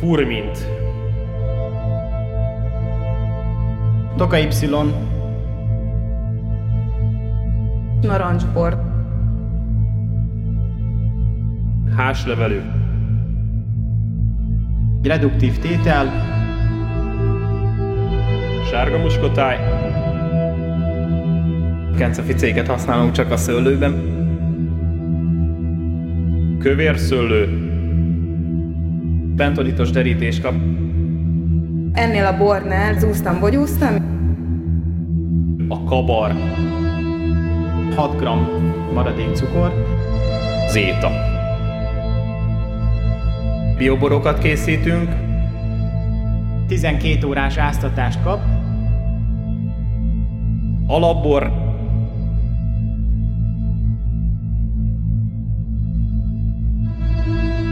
Furmint. Toka Y. Narancsbor. Háslevelű. Reduktív tétel. Sárga muskotáj. Kenceficéket használunk csak a szőlőben. Kövér szőlő. Bentonitos derítés kap. Ennél a bornál zúztam, bogyúztam. A kabar. 6 g maradék cukor. Zéta. Bioborokat készítünk. 12 órás áztatást kap. Alapbor.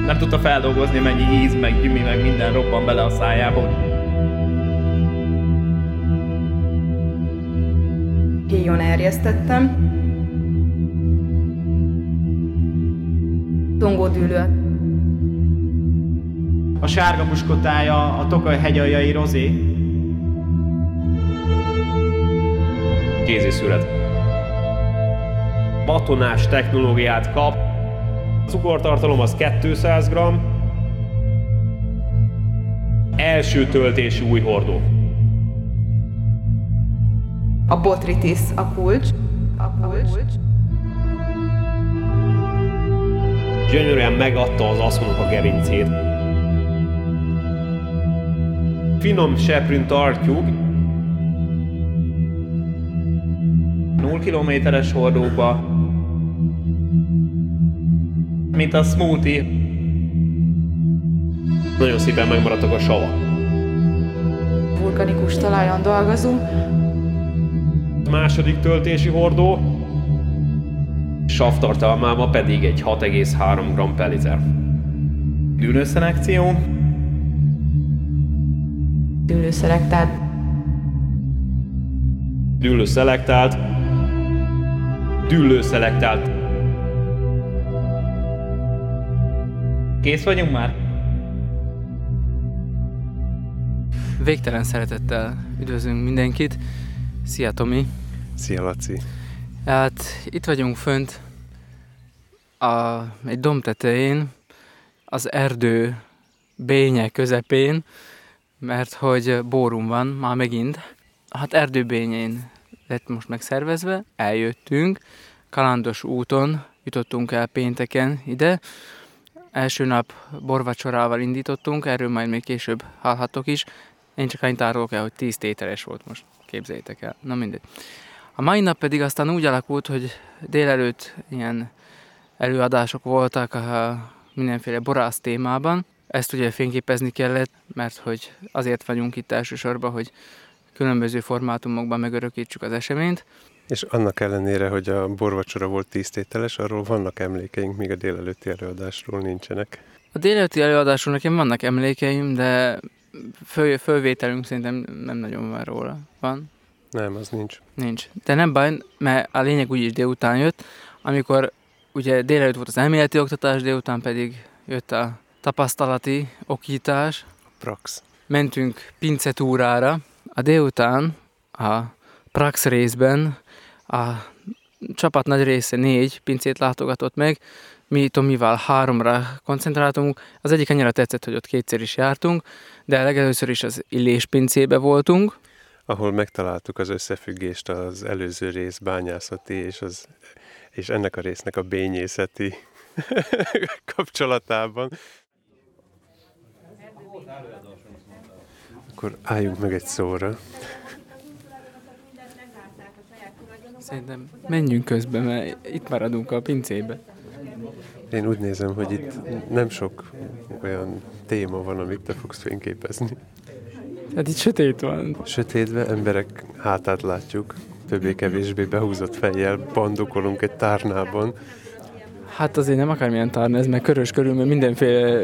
Nem tudta feldolgozni, mennyi íz, meg gyümi, meg minden robban bele a szájába. Héjon erjesztettem. Tongódűlőt. A sárga muskotája a Toka hegyaljai rozé. Kéziszület. Batonás technológiát kap. Cukortartalom az 200 g. Első töltésű új hordó. A botritis a kulcs. A kulcs. Gyönyörűen megadta az aszonok a gerincét. Finom seprűn tartjuk, 0 kilométeres hordóba. Mint a smoothie. nagyon szépen megmaradtak a savak. Vulkanikus talajon dolgozunk. Második töltési hordó, savtartalmába pedig egy 6,3 g per liter. Dűlőszelekció. Dűlőszelektált. Düllő szelektált, Kész vagyunk már? Végtelen szeretettel üdvözlünk mindenkit. Szia Tomi! Szia Laci! Hát itt vagyunk fönt a, egy domb tetején, az erdő bénye közepén, mert hogy bórum van már megint. Hát erdőbényén lett most megszervezve, eljöttünk, kalandos úton jutottunk el pénteken ide. Első nap borvacsorával indítottunk, erről majd még később hallhattok is. Én csak annyit árulok el, hogy 10 tételes volt most, képzeljétek el. Na mindegy. A mai nap pedig aztán úgy alakult, hogy délelőtt ilyen előadások voltak a mindenféle borász témában. Ezt ugye fényképezni kellett, mert hogy azért vagyunk itt elsősorban, hogy különböző formátumokban megörökítsük az eseményt. És annak ellenére, hogy a borvacsora volt tíztételes, arról vannak emlékeink, míg a délelőtti előadásról nincsenek. A délelőtti előadásról nekem vannak emlékeim, de föl, fölvételünk szerintem nem nagyon van róla. Van? Nem, az nincs. Nincs. De nem baj, mert a lényeg úgyis délután jött, amikor ugye délelőtt volt az elméleti oktatás, délután pedig jött a tapasztalati okítás. Prax. Mentünk pincetúrára. A délután a prax részben a csapat nagy része négy pincét látogatott meg, mi Tomival háromra koncentráltunk. Az egyik annyira tetszett, hogy ott kétszer is jártunk, de legelőször is az Illés pincébe voltunk. Ahol megtaláltuk az összefüggést az előző rész bányászati és, az, és ennek a résznek a bényészeti kapcsolatában. Akkor álljunk meg egy szóra. Szerintem menjünk közben, mert itt maradunk a pincébe. Én úgy nézem, hogy itt nem sok olyan téma van, amit te fogsz fényképezni. Hát itt sötét van. Sötétbe emberek hátát látjuk, többé-kevésbé behúzott fejjel bandukolunk egy tárnában. Hát azért nem akármilyen tárna ez, mert körös körül, mert mindenféle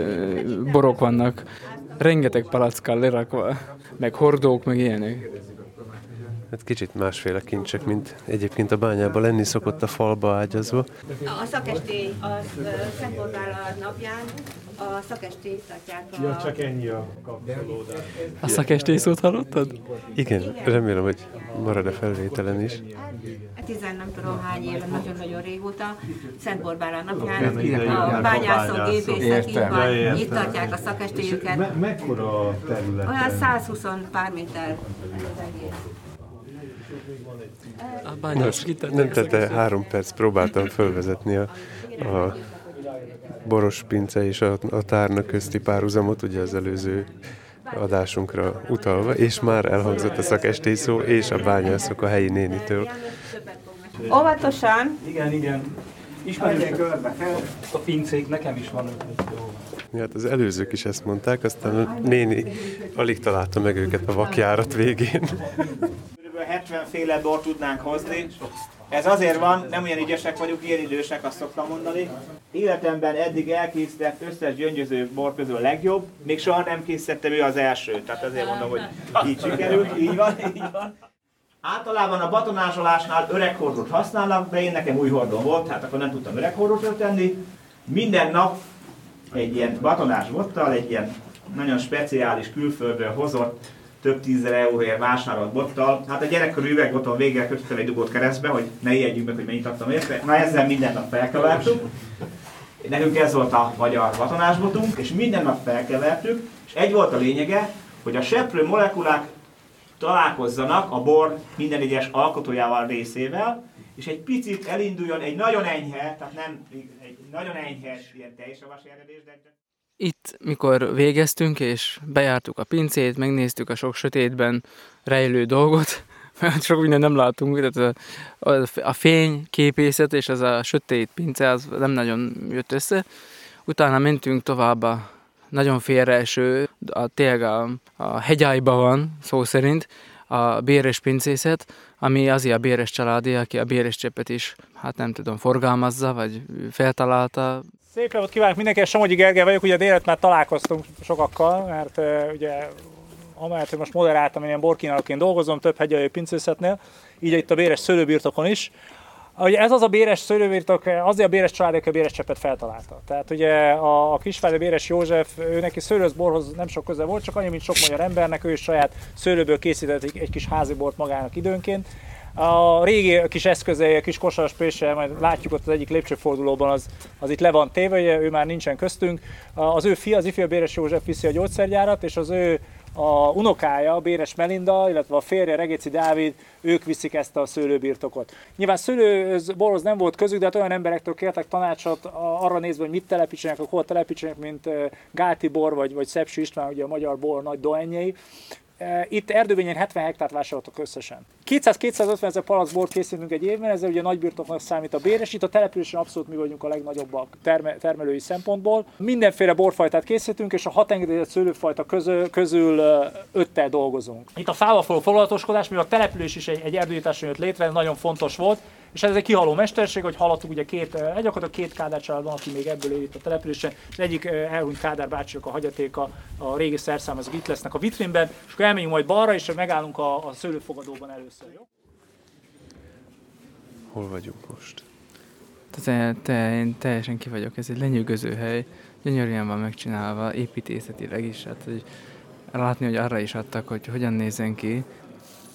borok vannak, rengeteg palackkal lerakva, meg hordók, meg ilyenek. Hát kicsit másféle kincsek, mint egyébként a bányában lenni szokott a falba ágyazva. A szakestély a Szentborgála napján a szakestélyt tartják a... Ja, csak ennyi a kapcsolódás. A szakestély szót hallottad? Igen, remélem, hogy marad a felvételen is. Hát tizen nem tudom hány éve, nagyon-nagyon régóta, Szentborbála napján a bányászok, van, itt tartják a szakestélyüket. Me- mekkora a terület? Olyan 120 pár méter az egész. A bányász Nem tette három perc, próbáltam fölvezetni a, a boros pince és a, a tárna közti párhuzamot, ugye az előző adásunkra utalva, és már elhangzott a szakestély szó és a bányászok a helyi nénitől. Óvatosan, Igen, igen. Ismerjük körbe fel. A pincék nekem is van ötlet. Hát az előzők is ezt mondták, aztán a néni alig találta meg őket a vakjárat végén. Körülbelül 70 féle bort tudnánk hozni. Ez azért van, nem olyan ügyesek vagyunk, ilyen idősek, azt szoktam mondani. Életemben eddig elkészített összes gyöngyöző bor közül a legjobb, még soha nem készítettem ő az első. Tehát azért mondom, hogy így sikerült, így van, így van. Általában a batonázsolásnál öreg hordót használnak, de én nekem új hordó volt, hát akkor nem tudtam öreg hordót tenni. Minden nap egy ilyen batonás bottal, egy ilyen nagyon speciális külföldről hozott, több tízezer euróért vásárolt bottal. Hát a gyerekkori üvegboton végre kötöttem egy dugót keresztbe, hogy ne ijedjünk meg, hogy mennyit adtam érte. Na ezzel minden nap felkevertük. Nekünk ez volt a magyar batonásbotunk, és minden nap felkevertük, és egy volt a lényege, hogy a seprő molekulák találkozzanak a bor minden egyes alkotójával részével, és egy picit elinduljon egy nagyon enyhe, tehát nem egy nagyon enyhe ilyen tejsavas eredés, de Itt, mikor végeztünk, és bejártuk a pincét, megnéztük a sok sötétben rejlő dolgot, mert sok minden nem látunk, tehát a, a, a fény képészet és az a sötét pince az nem nagyon jött össze. Utána mentünk tovább a nagyon félreeső, a, tényleg a, a hegyájban van, szó szerint, a béres pincészet, ami azért a béres családi, aki a béres cseppet is, hát nem tudom, forgalmazza, vagy feltalálta, Szép napot kívánok mindenkinek, Somogyi Gergely vagyok, ugye délután már találkoztunk sokakkal, mert uh, ugye amellett, hogy most moderáltam, én ilyen borkínálóként dolgozom, több hegyelő pincészetnél, így itt a béres szőlőbirtokon is. Ugye ez az a béres szőlőbirtok, azért a béres család, aki a béres cseppet feltalálta. Tehát ugye a, a kisvári béres József, ő neki szőlősz borhoz nem sok köze volt, csak annyi, mint sok magyar embernek, ő is saját szőlőből készített egy, egy kis házi bort magának időnként. A régi kis eszközei, a kis kosaras pése, majd látjuk ott az egyik lépcsőfordulóban, az, az itt le van téve, ugye, ő már nincsen köztünk. Az ő fia, az ifjú Béres József viszi a gyógyszergyárat, és az ő a unokája, Béres Melinda, illetve a férje, Regéci Dávid, ők viszik ezt a szőlőbirtokot. Nyilván szőlőborhoz nem volt közük, de hát olyan emberektől kértek tanácsot arra nézve, hogy mit telepítsenek, hol telepítsenek, mint Gáti bor vagy, vagy Szepsi István, ugye a magyar bor nagy doenjei. Itt erdővényen 70 hektárt vásároltak összesen. 200-250 ezer palack bort készítünk egy évben, ezzel ugye nagybirtoknak számít a béres. Itt a településen abszolút mi vagyunk a legnagyobbak terme- termelői szempontból. Mindenféle borfajtát készítünk, és a hat engedélyezett szőlőfajta közül, közül öttel dolgozunk. Itt a fával való foglalatoskodás, mivel a település is egy, egy erdőításon jött létre, ez nagyon fontos volt, és ez egy kihaló mesterség, hogy hallottuk, ugye két, egy gyakorlatilag két Kádár család van, aki még ebből él itt a településen, és az egyik elhunyt Kádár bácsiak a hagyatéka, a régi szerszám, azok itt lesznek a vitrínben, és akkor elmegyünk majd balra, és megállunk a, a szőlőfogadóban először, jó? Hol vagyunk most? Tehát te, én teljesen ki vagyok, ez egy lenyűgöző hely, gyönyörűen van megcsinálva, építészetileg is, hát hogy látni, hogy arra is adtak, hogy hogyan nézzen ki.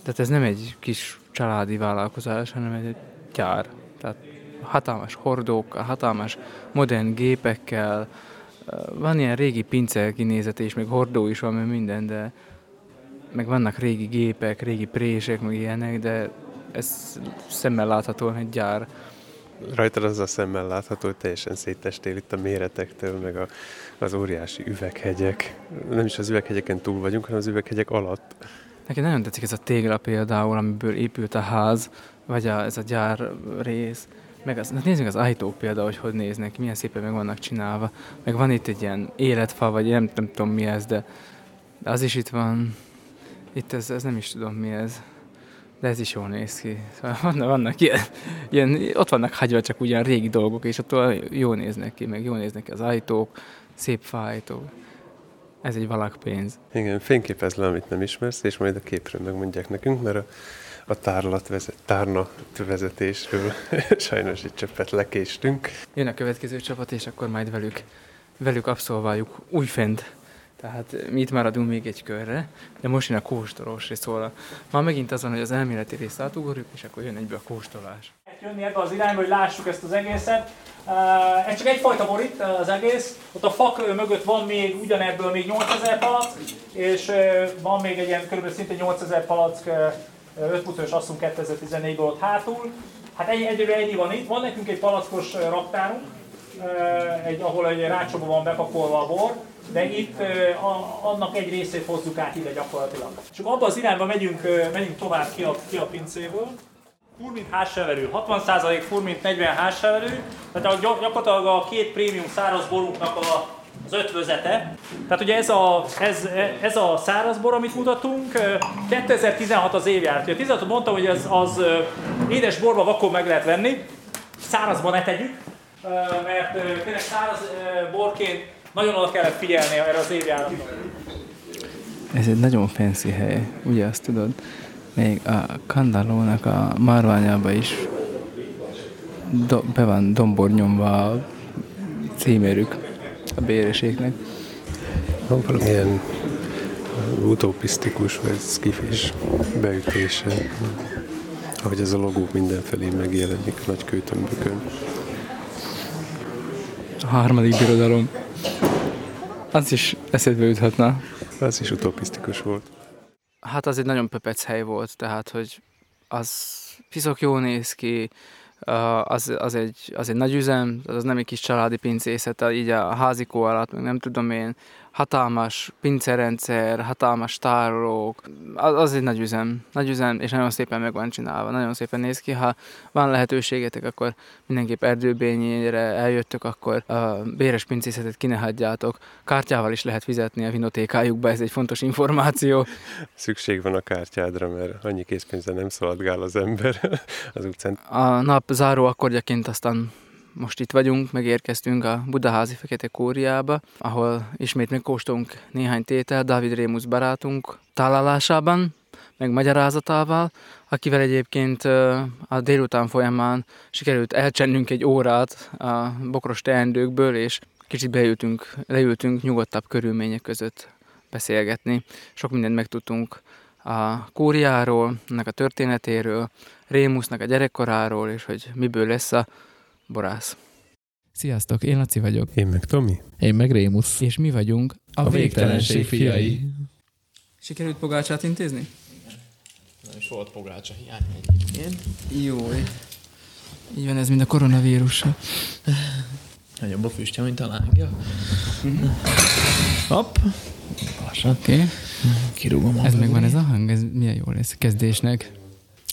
Tehát ez nem egy kis családi vállalkozás, hanem egy gyár. Tehát hatalmas hordókkal, hatalmas modern gépekkel, van ilyen régi pince kinézete is, még hordó is van, meg minden, de meg vannak régi gépek, régi prések, meg ilyenek, de ez szemmel láthatóan egy gyár. Rajtad az a szemmel látható, hogy teljesen szétestél itt a méretektől, meg a, az óriási üveghegyek. Nem is az üveghegyeken túl vagyunk, hanem az üveghegyek alatt. Nekem nagyon tetszik ez a tégla például, amiből épült a ház, vagy a, ez a gyár rész. Meg az, nézzük meg az ajtók például, hogy hogy néznek, milyen szépen meg vannak csinálva. Meg van itt egy ilyen életfa, vagy nem, nem tudom mi ez, de, de az is itt van. Itt ez, ez nem is tudom mi ez. De ez is jól néz ki. Szóval vannak, vannak ilyen, ilyen, ott vannak hagyva csak ugyan régi dolgok, és attól jól néznek ki, meg jól néznek ki az ajtók, szép faajtók. ez egy valakpénz. Igen, fényképez le, amit nem ismersz, és majd a képről megmondják nekünk, mert a, a tárlat vezet, tárna vezetésről sajnos egy csöppet lekéstünk. Jön a következő csapat, és akkor majd velük, velük abszolváljuk újfent. Tehát mi itt maradunk még egy körre, de most jön a kóstolós rész, szóval már megint azon, hogy az elméleti részt átugorjuk, és akkor jön egybe a kóstolás. Jönni ebbe az irányba, hogy lássuk ezt az egészet. Uh, ez csak egyfajta bor itt az egész. Ott a fak mögött van még ugyanebből még 8000 palack, és uh, van még egy ilyen kb. szinte 8000 palack uh, 5 mutos asszunk 2014-ből ott hátul. Hát egy, egyre ennyi van itt. Van nekünk egy palackos raktárunk, egy, ahol egy rácsóba van bepakolva a bor, de itt a, annak egy részét hozzuk át ide gyakorlatilag. Csak abban az irányba megyünk, megyünk tovább ki a, ki a pincéből. Furmint házseverő, 60% furmint 40 házseverő, tehát gyakorlatilag a két prémium száraz borunknak a, az ötvözete. Tehát ugye ez a, ez, ez a szárazbor, amit mutatunk, 2016 az évjárat. Ugye 16 mondtam, hogy ez az édes borba vakon meg lehet venni, szárazban ne tegyük, mert tényleg száraz borként nagyon oda kellett figyelni erre az évjáratra. Ez egy nagyon fancy hely, ugye azt tudod? Még a kandallónak a marványába is do, be van dombor nyomva a címérük a béreségnek. Van valamilyen utopisztikus vagy skifis beütése, ahogy ez a logó mindenfelé megjelenik nagy kőtömbökön. A harmadik birodalom. Az is eszedbe juthatna. Az is utopisztikus volt. Hát az egy nagyon pepec hely volt, tehát hogy az piszok jó néz ki, az, az, egy, az egy nagy üzem, az nem egy kis családi pincészet, így a házikó alatt, meg nem tudom én, hatalmas pincerendszer, hatalmas tárolók, az, az egy nagy üzem, nagy üzem, és nagyon szépen meg van csinálva, nagyon szépen néz ki. Ha van lehetőségetek, akkor mindenképp erdőbényére eljöttök, akkor a béres pincészetet ki ne hagyjátok. Kártyával is lehet fizetni a vinotékájukba, ez egy fontos információ. Szükség van a kártyádra, mert annyi készpénzre nem szaladgál az ember az utcán. A nap záró akkordjaként aztán most itt vagyunk, megérkeztünk a Budaházi Fekete Kóriába, ahol ismét megkóstolunk néhány tétel Dávid Rémusz barátunk találásában, meg magyarázatával, akivel egyébként a délután folyamán sikerült elcsennünk egy órát a bokros teendőkből, és kicsit beültünk, leültünk nyugodtabb körülmények között beszélgetni. Sok mindent megtudtunk a kóriáról, ennek a történetéről, Rémusznak a gyerekkoráról, és hogy miből lesz a borász. Sziasztok, én Laci vagyok. Én meg Tomi. Én meg Rémusz. És mi vagyunk a, a végtelenség fiai. Sikerült pogácsát intézni? Nem is volt pogácsa hiány egyébként. Jó. Így van ez, mint a koronavírussal. Nagyobb a füstje, mint a lángja. Mhm. Hopp. Oké. Okay. Kirúgom Ez megvan ez a hang, ez milyen jó lesz kezdésnek.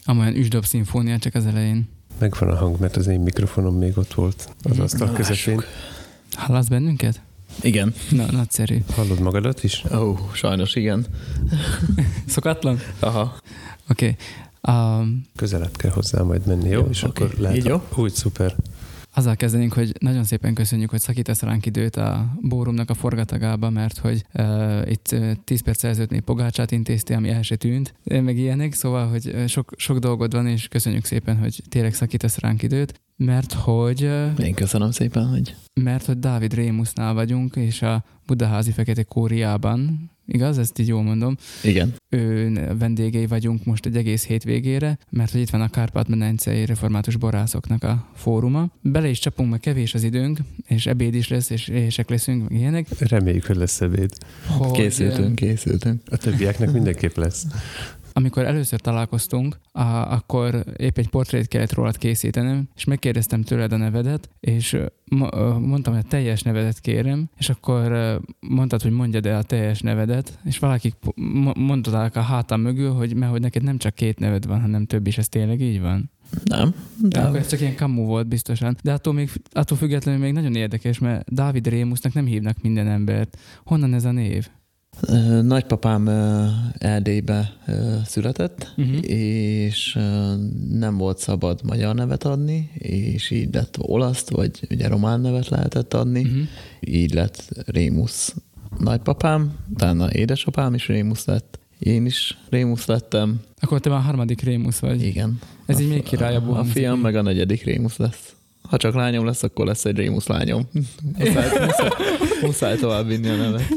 Amolyan üsdob szimfónia csak az elején. Megvan a hang, mert az én mikrofonom még ott volt az mm, asztal közepén. Hallasz bennünket? Igen. Na, nagyszerű. Hallod magadat is? Ó, oh, sajnos igen. Szokatlan? Aha. Oké. Okay. Um, Közelebb kell hozzá majd menni, jó? jó És okay. akkor lehet, Így jó? Úgy, szuper. Azzal kezdenénk, hogy nagyon szépen köszönjük, hogy szakítasz ránk időt a bórumnak a forgatagába, mert hogy uh, itt 10 perc ezelőtt még pogácsát intéztél, ami el se tűnt, meg ilyenek, szóval, hogy sok, sok dolgod van, és köszönjük szépen, hogy tényleg szakítasz ránk időt, mert hogy... Uh, Én köszönöm szépen, hogy... Mert hogy Dávid Rémusznál vagyunk, és a Budaházi Fekete Kóriában igaz? Ezt így jól mondom. Igen. Ő vendégei vagyunk most egy egész hétvégére, mert hogy itt van a Kárpát-medencei református borászoknak a fóruma. Bele is csapunk, mert kevés az időnk, és ebéd is lesz, és éhesek leszünk, meg ilyenek. Reméljük, hogy lesz ebéd. Hogy... Készültünk, készültünk. A többieknek mindenképp lesz. Amikor először találkoztunk, a, akkor épp egy portrét kellett rólad készítenem, és megkérdeztem tőled a nevedet, és mondtam, hogy a teljes nevedet kérem, és akkor mondtad, hogy mondjad el a teljes nevedet, és valakik mondták a hátam mögül, hogy mert hogy neked nem csak két neved van, hanem több is, ez tényleg így van? Nem. De akkor ez csak ilyen kamu volt biztosan. De attól, még, attól függetlenül még nagyon érdekes, mert Dávid Rémusznak nem hívnak minden embert. Honnan ez a név? Nagypapám Erdélybe született, uh-huh. és nem volt szabad magyar nevet adni, és így lett olaszt, vagy ugye román nevet lehetett adni, uh-huh. így lett Rémusz nagypapám, utána édesapám is rémusz lett, én is rémusz lettem. Akkor te már a harmadik rémusz vagy. Igen. Ez a, így még királyabb A fiam meg a negyedik rémusz lesz. Ha csak lányom lesz, akkor lesz egy rémusz lányom. Muszáj, muszáj, muszáj tovább vinni a nevet.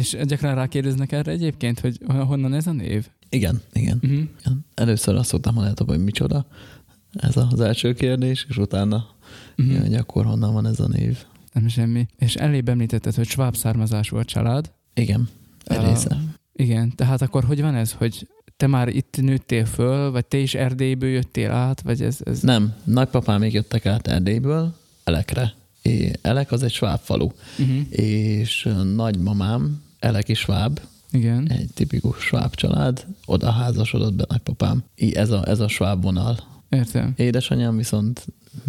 És gyakran rákérdeznek erre egyébként, hogy honnan ez a név? Igen, igen. Uh-huh. igen. Először azt szoktam mondani, hogy micsoda. Ez az első kérdés, és utána uh-huh. hogy akkor honnan van ez a név. Nem semmi. És elébb említetted, hogy sváb származású a család. Igen, egy része. Uh, igen, tehát akkor hogy van ez, hogy te már itt nőttél föl, vagy te is Erdélyből jöttél át, vagy ez... ez... Nem, nagypapám még jöttek át Erdélyből, Elekre. É, Elek az egy sváb falu, uh-huh. és nagymamám, Elek is sváb, igen. Egy tipikus sváb család, oda házasodott be nagypapám. Ez a, ez a sváb vonal. Értem. Édesanyám viszont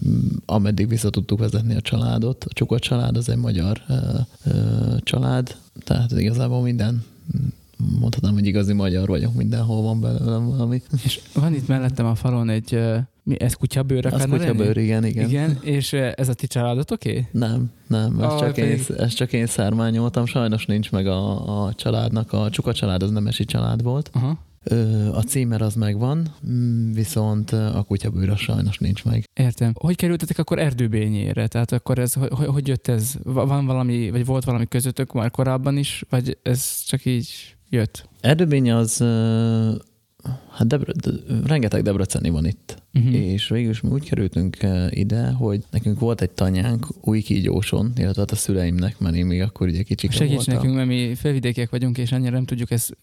mm, ameddig vissza tudtuk vezetni a családot, a csukott család az egy magyar ö, ö, család, tehát igazából minden mondhatnám, hogy igazi magyar vagyok, mindenhol van belőlem valami. És van itt mellettem a falon egy, mi, ez kutyabőr Ez kutyabőr, igen, igen. Igen, és ez a ti családot oké? Okay? Nem, nem, ez, ah, csak én, ez csak én szármányoltam, sajnos nincs meg a, a családnak, a csuka család az nemesi család volt. Aha. A címer az megvan, mm, viszont a kutyabőr sajnos nincs meg. Értem. Hogy kerültetek akkor erdőbényére? Tehát akkor ez, hogy, hogy jött ez? Van valami, vagy volt valami közöttök már korábban is, vagy ez csak így jött? Erdőbény az, hát Debre, de, rengeteg debreceni van itt. Uh-huh. És végül is mi úgy kerültünk ide, hogy nekünk volt egy tanyánk új kígyóson, illetve hát a szüleimnek, mert én még akkor ugye kicsik Segíts voltam. nekünk, mert mi felvidékiek vagyunk, és annyira nem tudjuk ezt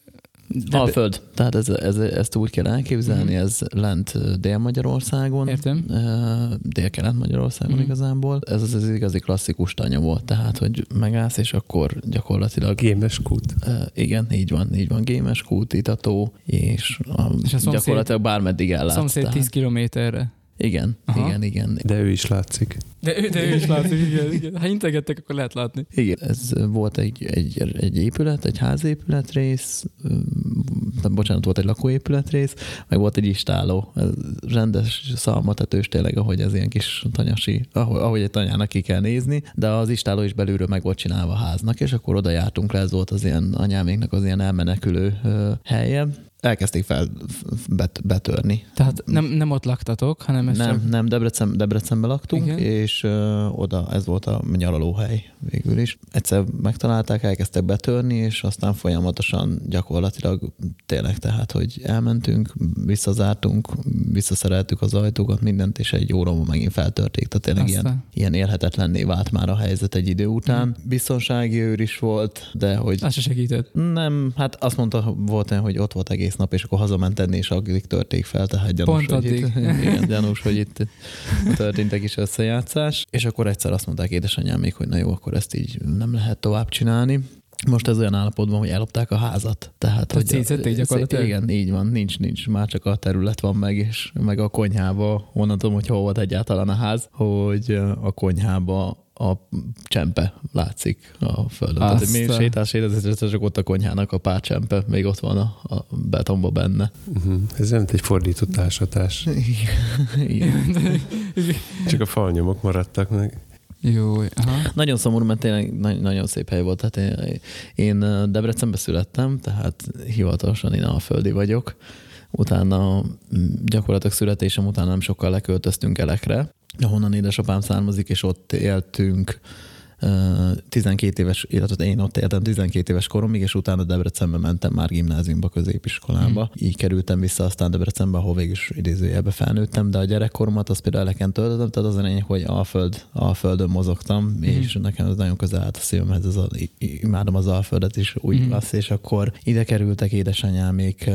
de Alföld. Tehát ez, ez, ezt úgy kell elképzelni, mm. ez lent Dél-Magyarországon. Értem. Dél-Kelet-Magyarországon mm. igazából. Ez az, az igazi klasszikus tanya volt, tehát, hogy megállsz, és akkor gyakorlatilag... Gémes kút. Igen, így van, így van. Gémes kút, itató, és, a, és a szomszéd, gyakorlatilag bármeddig ellátsz. Szomszéd 10 kilométerre. Igen, Aha. igen, igen. De ő is látszik. De ő, de ő is látszik, igen, igen. Ha integettek, akkor lehet látni. Igen, ez volt egy, egy, egy épület, egy házépületrész, bocsánat, volt egy lakóépületrész, meg volt egy istáló, ez rendes szalmatetős tényleg, ahogy ez ilyen kis tanyasi, ahogy, ahogy egy tanyának ki kell nézni, de az istáló is belülről meg volt csinálva a háznak, és akkor oda jártunk le, ez volt az ilyen anyáméknak az ilyen elmenekülő helye, elkezdték fel bet, betörni. Tehát nem, nem ott laktatok, hanem ez Nem, csak... nem Debrecen, Debrecenben laktunk, Igen. és ö, oda ez volt a nyaralóhely végül is. Egyszer megtalálták, elkezdtek betörni, és aztán folyamatosan gyakorlatilag tényleg tehát, hogy elmentünk, visszazártunk, visszaszereltük az ajtókat, mindent, és egy óra megint feltörték. Tehát tényleg ilyen, ilyen élhetetlenné vált már a helyzet egy idő után. Mm. Biztonsági őr is volt, de hogy... Az se segített. Nem, hát azt mondta, volt hogy ott volt egész egész nap, és akkor hazamentenni, és addig törték fel, tehát gyanús, Pont hogy itt, igen, gyanús, hogy itt történtek is összejátszás. És akkor egyszer azt mondták édesanyám még, hogy na jó, akkor ezt így nem lehet tovább csinálni. Most ez olyan állapotban, hogy ellopták a házat. Tehát, Tehát hogy szétszették gyakorlatilag? Igen, így van, nincs, nincs. Már csak a terület van meg, és meg a konyhába, onnan tudom, hogy hol volt egyáltalán a ház, hogy a konyhába a csempe látszik a földön. Azt Tehát mi sétás érezetre csak ott a konyhának a pár csempe, még ott van a, a betonba benne. Uh-huh. Ez nem egy fordított társatás. Igen. csak a falnyomok maradtak meg. Jó, aha. Nagyon szomorú, mert tényleg nagyon szép hely volt. Tehát én, én Debrecenbe születtem, tehát hivatalosan én a földi vagyok. Utána gyakorlatilag születésem után nem sokkal leköltöztünk Elekre, ahonnan édesapám származik, és ott éltünk 12 éves, illetve én ott éltem 12 éves koromig, és utána Debrecenbe mentem már gimnáziumba, középiskolába. Hmm. Így kerültem vissza aztán Debrecenbe, ahol végül is idézőjelbe felnőttem, de a gyerekkoromat az például eleken töltöttem, tehát az a lényeg, hogy Alföld, Alföldön mozogtam, hmm. és nekem ez nagyon közel állt a szívemhez, ez a, imádom az Alföldet is úgy hmm. lesz, és akkor ide kerültek édesanyámék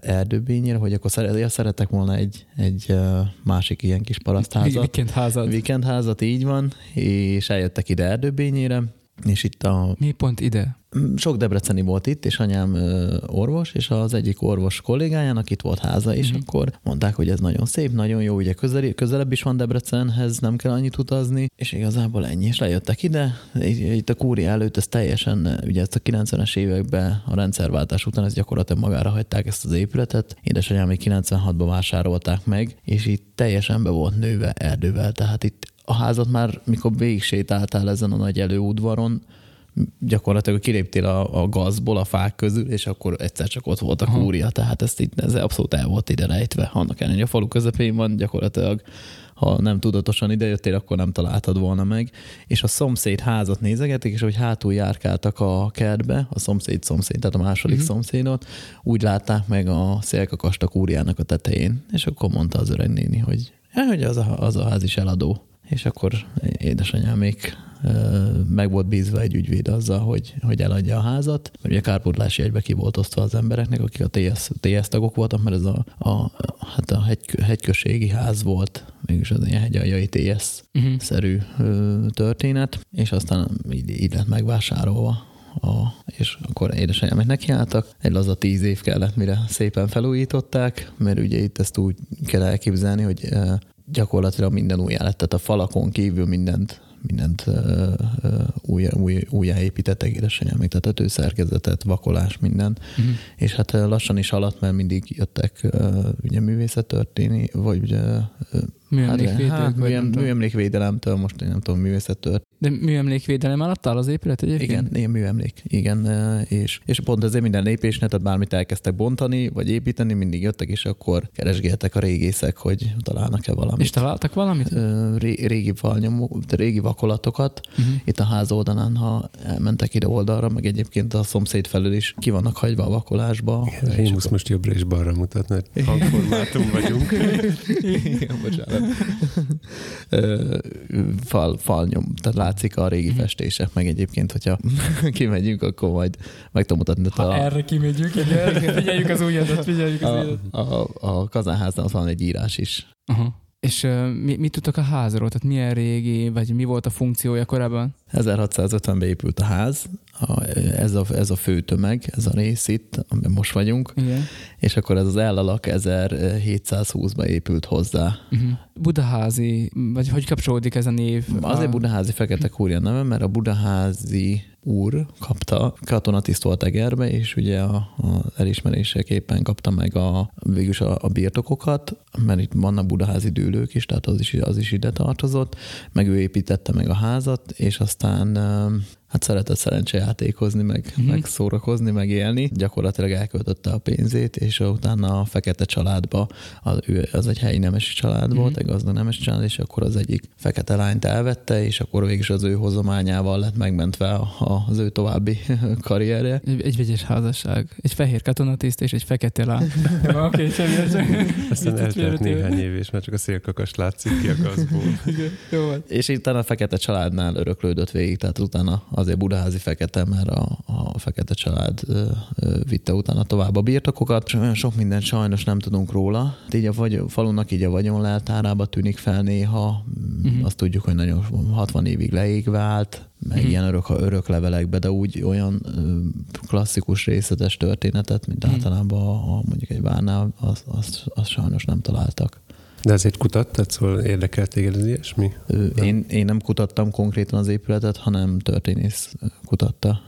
erdőbényére, hogy akkor szeret, szerettek volna egy, egy másik ilyen kis parasztházat. Vikendházat. Vikendházat, így van, és eljöttek ide erdőbényére, és itt a... Mi pont ide? Sok debreceni volt itt, és anyám orvos, és az egyik orvos kollégájának itt volt háza, és uh-huh. akkor mondták, hogy ez nagyon szép, nagyon jó, ugye közel, közelebb is van Debrecenhez, nem kell annyit utazni, és igazából ennyi, és lejöttek ide. Itt a kúri előtt ez teljesen, ugye ezt a 90-es években a rendszerváltás után ez gyakorlatilag magára hagyták ezt az épületet. Édesanyám még 96-ban vásárolták meg, és itt teljesen be volt nőve erdővel, tehát itt a házat már, mikor végig sétáltál ezen a nagy előudvaron, gyakorlatilag kiléptél a, a gazból, a fák közül, és akkor egyszer csak ott volt a kúria, tehát ezt így, ez abszolút el volt ide rejtve. Annak ellenére, hogy a falu közepén van, gyakorlatilag ha nem tudatosan idejöttél, akkor nem találtad volna meg. És a szomszéd házat nézegetik, és hogy hátul járkáltak a kertbe, a szomszéd szomszéd, tehát a második uh-huh. szomszédot, úgy látták meg a szélkakasta kúriának a tetején. És akkor mondta az öreg néni, hogy, hogy az, a, az a ház is eladó. És akkor édesanyámék meg volt bízva egy ügyvéd azzal, hogy, hogy eladja a házat, mert ugye kárpótlási egybe ki volt osztva az embereknek, akik a TS, TS tagok voltak, mert ez a, a, hát a hegy, hegyközségi ház volt, mégis az ilyen hegyaljai TS-szerű uh-huh. történet, és aztán így, így lett megvásárolva a, és akkor édesanyámnak nekiálltak. Egy laza tíz év kellett, mire szépen felújították, mert ugye itt ezt úgy kell elképzelni, hogy gyakorlatilag minden újjá lett, tehát a falakon kívül mindent mindent új, új, újjáépítettek édesanyám, még tehát tetőszerkezetet, vakolás, minden. Uh-huh. És hát lassan is alatt, mert mindig jöttek ugye művészettörténi, vagy ugye Műemlékvédelem, hát, műem, műemlékvédelemtől, most én nem tudom, művészettől. De műemlékvédelem alatt áll az épület egyébként? Igen, ilyen műemlék, igen, és, és pont ezért minden lépésnél, tehát bármit elkezdtek bontani, vagy építeni, mindig jöttek, és akkor keresgéltek a régészek, hogy találnak-e valamit. És találtak valamit? Ré, régi, valnyomó, régi vakolatokat. Uh-huh. Itt a ház oldalán, ha elmentek ide oldalra, meg egyébként a szomszéd felül is ki vannak hagyva a vakolásba. Igen, én most jobbra és balra mutat, mert hangformátum vagyunk. Igen, bocsánat. Fal, falnyom, tehát látszik a régi mhm. festések, meg egyébként, hogyha kimegyünk, akkor majd meg tudom mutatni. Ha a, erre kimegyünk, figyeljük az újadat, figyeljük az újadat. A, a, a kazánháznál van egy írás is. Uh-huh. És uh, mi, mit tudtak a házról? Tehát milyen régi, vagy mi volt a funkciója korábban? 1650-ben épült a ház, a, ez, a, ez a fő tömeg, ez a rész itt, amiben most vagyunk, Igen. és akkor ez az ellalak 1720-ban épült hozzá. Uh-huh. Budaházi, vagy hogy kapcsolódik ez a név? Azért a... Budaházi Fekete Kúria neve, mert a Budaházi úr kapta, katonatiszt volt Egerbe, és ugye a, a elismeréseképpen kapta meg a, végülis a, a birtokokat, mert itt vannak budaházi dűlők is, tehát az is, az is ide tartozott, meg ő építette meg a házat, és aztán hát szeretett szerencsejátékozni, meg, mm-hmm. meg szórakozni, meg élni. Gyakorlatilag elköltötte a pénzét, és utána a fekete családba, az, ő, az egy helyi nemesi család mm-hmm. volt, egy gazdag nemesi család, és akkor az egyik fekete lányt elvette, és akkor végig az ő hozományával lett megmentve a, az ő további karrierje. Egy, egy vegyes házasság. Egy fehér katonatiszt és egy fekete lány. Oké, semmi, Aztán eltelt néhány év, és már csak a szélkakas látszik ki a gazból. Jó És utána a fekete családnál öröklődött végig, tehát utána azért budaházi fekete, mert a, a fekete család vitte utána tovább a birtokokat, és olyan sok mindent sajnos nem tudunk róla. Így a, vagy, falunak így a vagyonleltárába tűnik fel néha, uh-huh. azt tudjuk, hogy nagyon 60 évig leégve állt, meg uh-huh. ilyen örök, örök levelekbe, de úgy olyan klasszikus részletes történetet, mint uh-huh. általában a, a, mondjuk egy várnál, azt az, az sajnos nem találtak. De ezért kutattad, szóval érdekelt téged az ilyesmi? Én, én nem kutattam konkrétan az épületet, hanem történész kutatta.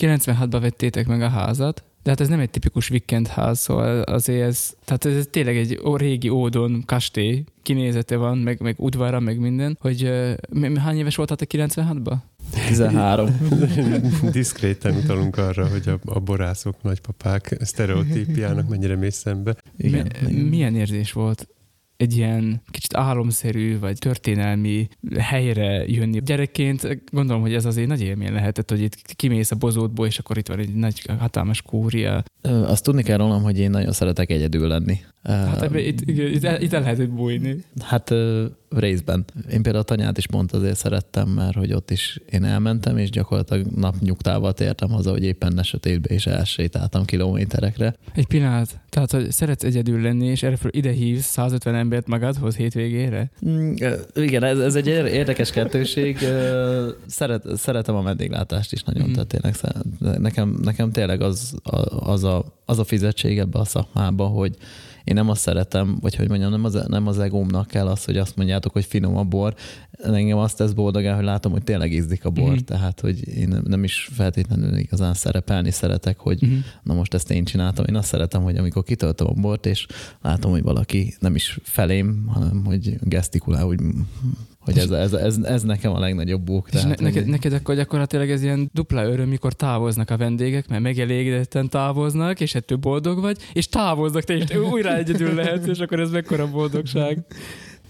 96-ban vettétek meg a házat, de hát ez nem egy tipikus ház, szóval azért ez, tehát ez tényleg egy régi ódon kastély, kinézete van, meg, meg udvara, meg minden, hogy hány éves voltál te 96-ban? 13. Diszkréten utalunk arra, hogy a, a borászok, nagypapák sztereotípiának mennyire mész szembe. Igen, Mi, milyen érzés volt egy ilyen kicsit álomszerű, vagy történelmi helyre jönni. Gyerekként gondolom, hogy ez azért nagy élmény lehetett, hogy itt kimész a bozótból, és akkor itt van egy nagy, hatalmas kúria. Azt tudni kell rólam, hogy én nagyon szeretek egyedül lenni. Hát ebbe, itt, itt, itt el lehet bújni. Hát részben. Én például a tanyát is pont azért szerettem, mert hogy ott is én elmentem, és gyakorlatilag napnyugtával tértem haza, hogy éppen ne sötétbe, és elsétáltam kilométerekre. Egy pillanat. Tehát, hogy szeretsz egyedül lenni, és erre ide hívsz 150 embert magadhoz hétvégére? Mm, igen, ez, ez egy érdekes kettőség. Szeret, szeretem a vendéglátást is nagyon, mm. tehát tényleg nekem, nekem tényleg az, az, a, az a fizetség ebbe a szakmába, hogy én nem azt szeretem, vagy hogy mondjam, nem az, nem az egómnak kell az, hogy azt mondjátok, hogy finom a bor. Engem azt tesz boldogán, hogy látom, hogy tényleg ízlik a bor. Mm. Tehát, hogy én nem, nem is feltétlenül igazán szerepelni szeretek, hogy mm. na most ezt én csináltam. Én azt szeretem, hogy amikor kitöltöm a bort, és látom, hogy valaki nem is felém, hanem hogy gesztikulál, hogy hogy ez, ez, ez, ez nekem a legnagyobb bók. És ne, neked, neked akkor gyakorlatilag ez ilyen dupla öröm, mikor távoznak a vendégek, mert megelégedetten távoznak, és ettől boldog vagy, és távoznak, te is újra egyedül lehetsz, és akkor ez mekkora boldogság.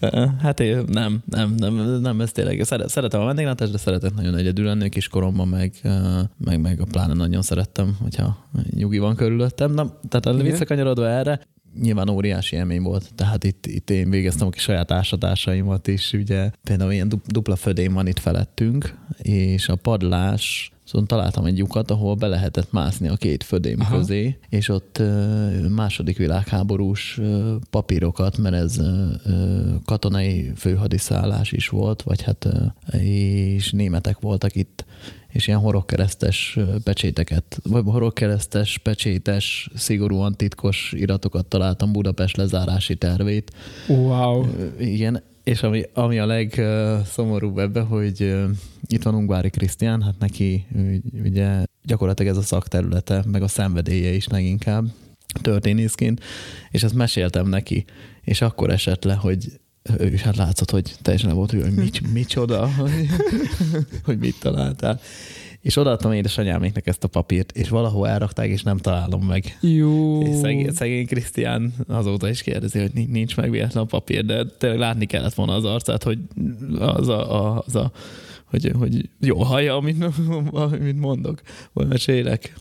Hát én nem, nem, nem, nem, ez tényleg. Szeretem a vendéglátást, de szeretek nagyon egyedül lenni kiskoromban, meg, meg, meg a pláne nagyon szerettem, hogyha nyugi van körülöttem. Na, tehát visszakanyarodva erre, nyilván óriási élmény volt. Tehát itt, itt én végeztem a kis saját ásatásaimat is, ugye például ilyen dupla födém van itt felettünk, és a padlás Szóval találtam egy lyukat, ahol be lehetett mászni a két födém Aha. közé, és ott második világháborús papírokat, mert ez katonai főhadiszállás is volt, vagy hát és németek voltak itt, és ilyen horogkeresztes pecséteket, vagy horogkeresztes, pecsétes, szigorúan titkos iratokat találtam Budapest lezárási tervét. Wow. Igen, és ami, ami a legszomorúbb ebben, hogy itt van Ungvári Krisztián, hát neki ugye gyakorlatilag ez a szakterülete, meg a szenvedélye is leginkább történészként, és ezt meséltem neki, és akkor esett le, hogy ő is hát látszott, hogy teljesen volt, hogy mit, micsoda, hogy, hogy mit találtál. És odaadtam édesanyáméknek ezt a papírt, és valahol elrakták, és nem találom meg. Jó. És szegény, szegény Krisztián azóta is kérdezi, hogy nincs meg véletlen a papír, de tényleg látni kellett volna az arcát, hogy az a, az a hogy, hogy jó hallja, amit, amit mondok, vagy mesélek.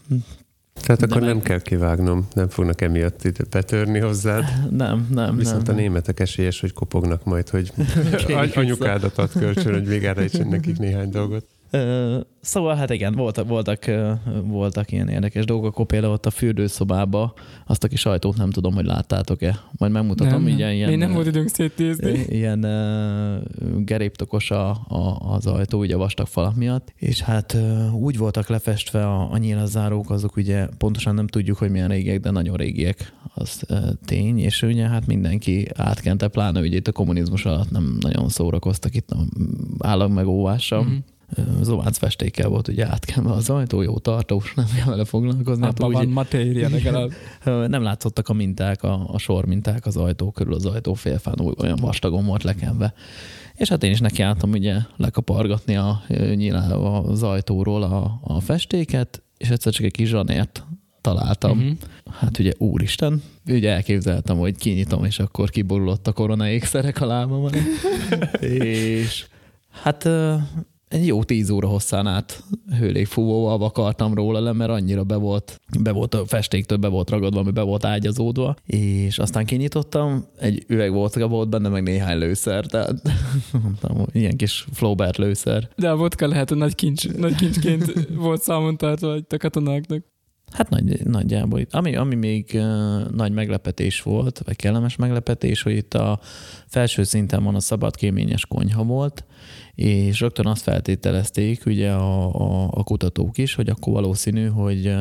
Tehát akkor meg... nem kell kivágnom, nem fognak emiatt itt betörni hozzád. Nem, nem. Viszont nem, a németek esélyes, hogy kopognak majd, hogy anyukádat ad kölcsön, hogy végára nekik néhány dolgot. Szóval hát igen, voltak, voltak, voltak ilyen érdekes dolgok, akkor például ott a fürdőszobába azt a kis ajtót nem tudom, hogy láttátok-e. Majd megmutatom. Nem, ilyen, ilyen, Én nem volt időnk szétnézni. Ilyen uh, geréptokos a, a, az ajtó, ugye a vastag falak miatt, és hát uh, úgy voltak lefestve a, a nyílazárók, azok ugye pontosan nem tudjuk, hogy milyen régiek, de nagyon régiek, az uh, tény, és ugye hát mindenki átkente, pláne ugye itt a kommunizmus alatt nem nagyon szórakoztak itt a állam megóvással. Mm-hmm zománc festékkel volt ugye átkenve az ajtó, jó tartós, nem kell vele foglalkozni. Hát úgy, van matéria legalább. Nem látszottak a minták, a, a sor minták az ajtó körül, az ajtó félfán olyan vastagon volt lekenve. És hát én is nekiálltam ugye lekapargatni a, az ajtóról a, a festéket, és egyszer csak egy kis zsanért találtam. Uh-huh. Hát ugye úristen, ugye elképzeltem, hogy kinyitom, és akkor kiborulott a korona ékszerek a lábamon. és hát egy jó tíz óra hosszán át hőlégfúvóval vakartam róla le, mert annyira be volt, be volt a festéktől be volt ragadva, ami be volt ágyazódva, és aztán kinyitottam, egy üveg volt, volt benne meg néhány lőszer, tehát mondtam, ilyen kis Flaubert lőszer. De a vodka lehet, hogy nagy, kincs, nagy kincsként volt számon tartva a katonáknak. Hát nagy, nagyjából. Ami, ami még uh, nagy meglepetés volt, vagy kellemes meglepetés, hogy itt a felső szinten van a szabad kéményes konyha volt, és rögtön azt feltételezték ugye a, a, a kutatók is, hogy akkor valószínű, hogy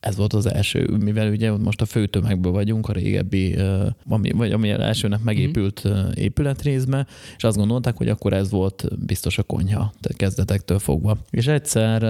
ez volt az első, mivel ugye most a főtömegből vagyunk, a régebbi, ami, vagy ami elsőnek megépült mm. épületrészbe, és azt gondolták, hogy akkor ez volt biztos a konyha, tehát kezdetektől fogva. És egyszer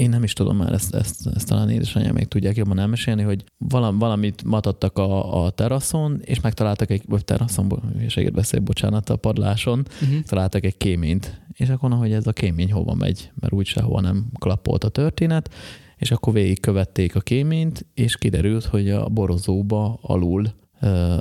én nem is tudom már, ezt, ezt, ezt talán édesanyám még tudják jobban elmesélni, hogy valam, valamit matadtak a, a teraszon, és megtaláltak egy, vagy teraszon, hülyeséget beszél, bocsánat, a padláson, uh-huh. találtak egy kéményt. És akkor, hogy ez a kémény hova megy, mert úgy sehova nem klappolt a történet, és akkor végigkövették a kéményt, és kiderült, hogy a borozóba alul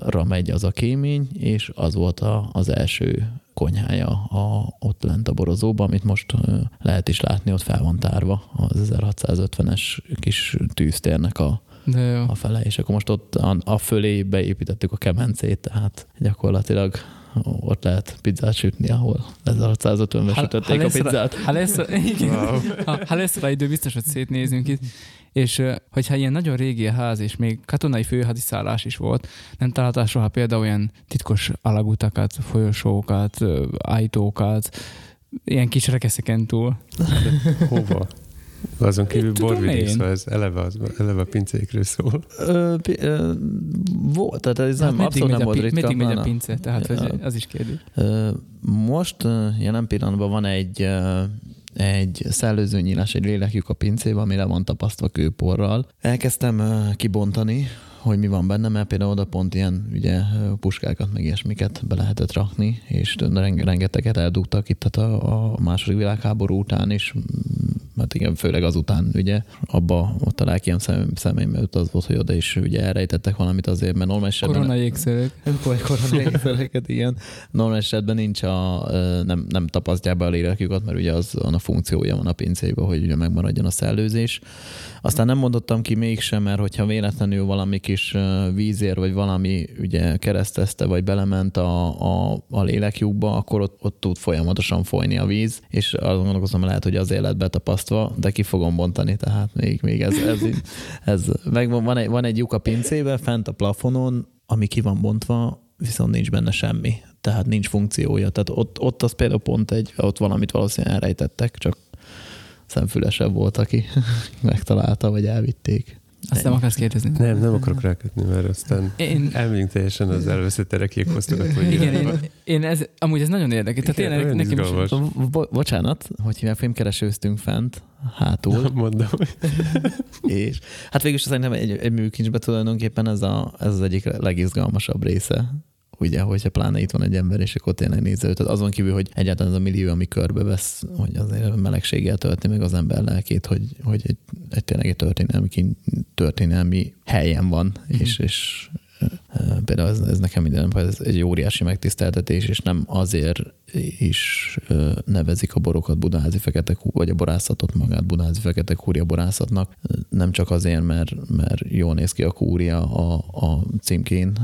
ra megy az a kémény, és az volt a, az első konyhája a, ott lent a borozóban, amit most lehet is látni, ott fel van tárva az 1650-es kis tűztérnek a, De jó. a fele, és akkor most ott a, a fölé beépítettük a kemencét, tehát gyakorlatilag ott lehet pizzát sütni, ahol 1650-ben sütötték a pizzát. Ha lesz, igen, wow. ha, ha lesz rá idő, biztos, hogy szétnézünk itt. És hogyha ilyen nagyon régi a ház, és még katonai főhadiszállás is volt, nem találtál soha például olyan titkos alagutakat, folyosókat, ajtókat, ilyen kis rekeszeken túl. Hova? Azon kívül borvidék, szóval ez eleve, az, eleve a pincékről szól. Ö, ö, volt, tehát ez nem, hát abszolút nem volt ritka. Meddig megy a pince, tehát ja. az is kérdés. Most jelen pillanatban van egy egy szellőzőnyílás, egy lélekjük a pincébe, ami le van tapasztva kőporral. Elkezdtem kibontani hogy mi van benne, mert például oda pont ilyen ugye, puskákat, meg ilyesmiket be lehetett rakni, és rengeteget eldugtak itt a, a második világháború után is, hát igen, főleg azután ugye abba ott a lelki szem, személybe az volt, hogy oda is ugye elrejtettek valamit azért, mert normális esetben... Korona jégszerek. Korona jégszereket, igen. Normális esetben nincs a, nem, nem tapasztják be a lélekjukat, mert ugye az a funkciója van a pincébe, hogy ugye megmaradjon a szellőzés. Aztán nem mondottam ki mégsem, mert hogyha véletlenül valami kis vízér, vagy valami ugye keresztezte, vagy belement a, a, a lélekjukba, akkor ott, ott tud folyamatosan folyni a víz, és azt gondolkozom, lehet, hogy az élet betapasztva, de ki fogom bontani, tehát még, még ez, ez, ez, ez meg van, egy, van egy lyuk a pincébe, fent a plafonon, ami ki van bontva, viszont nincs benne semmi. Tehát nincs funkciója. Tehát ott, ott az például pont egy, ott valamit valószínűleg elrejtettek, csak szemfülesebb volt, aki megtalálta, vagy elvitték. Azt nem akarsz kérdezni? Nem, nem akarok rákötni, mert aztán én... elmegyünk teljesen az elveszett erekjékoztokat. Hogy Igen, én, én, ez, amúgy ez nagyon érdekes. Tehát Igen, én, nekem is... Bo- bocsánat, hogy hívják, filmkeresőztünk fent, hátul. Mondom. és hát végül szerintem egy, egy műkincsben tulajdonképpen ez, a, ez az egyik legizgalmasabb része ugye, hogyha pláne itt van egy ember, és akkor tényleg nézze őt. Tehát azon kívül, hogy egyáltalán az a millió, ami körbevesz, hogy azért melegséggel tölti meg az ember lelkét, hogy, hogy egy, egy tényleg egy történelmi, történelmi helyen van, mm-hmm. és, és Például ez, ez nekem minden, ez egy óriási megtiszteltetés, és nem azért is nevezik a borokat Budázi Fekete vagy a borászatot magát Budázi Fekete Kúria borászatnak, nem csak azért, mert, mert jól néz ki a kúria a, a címkén,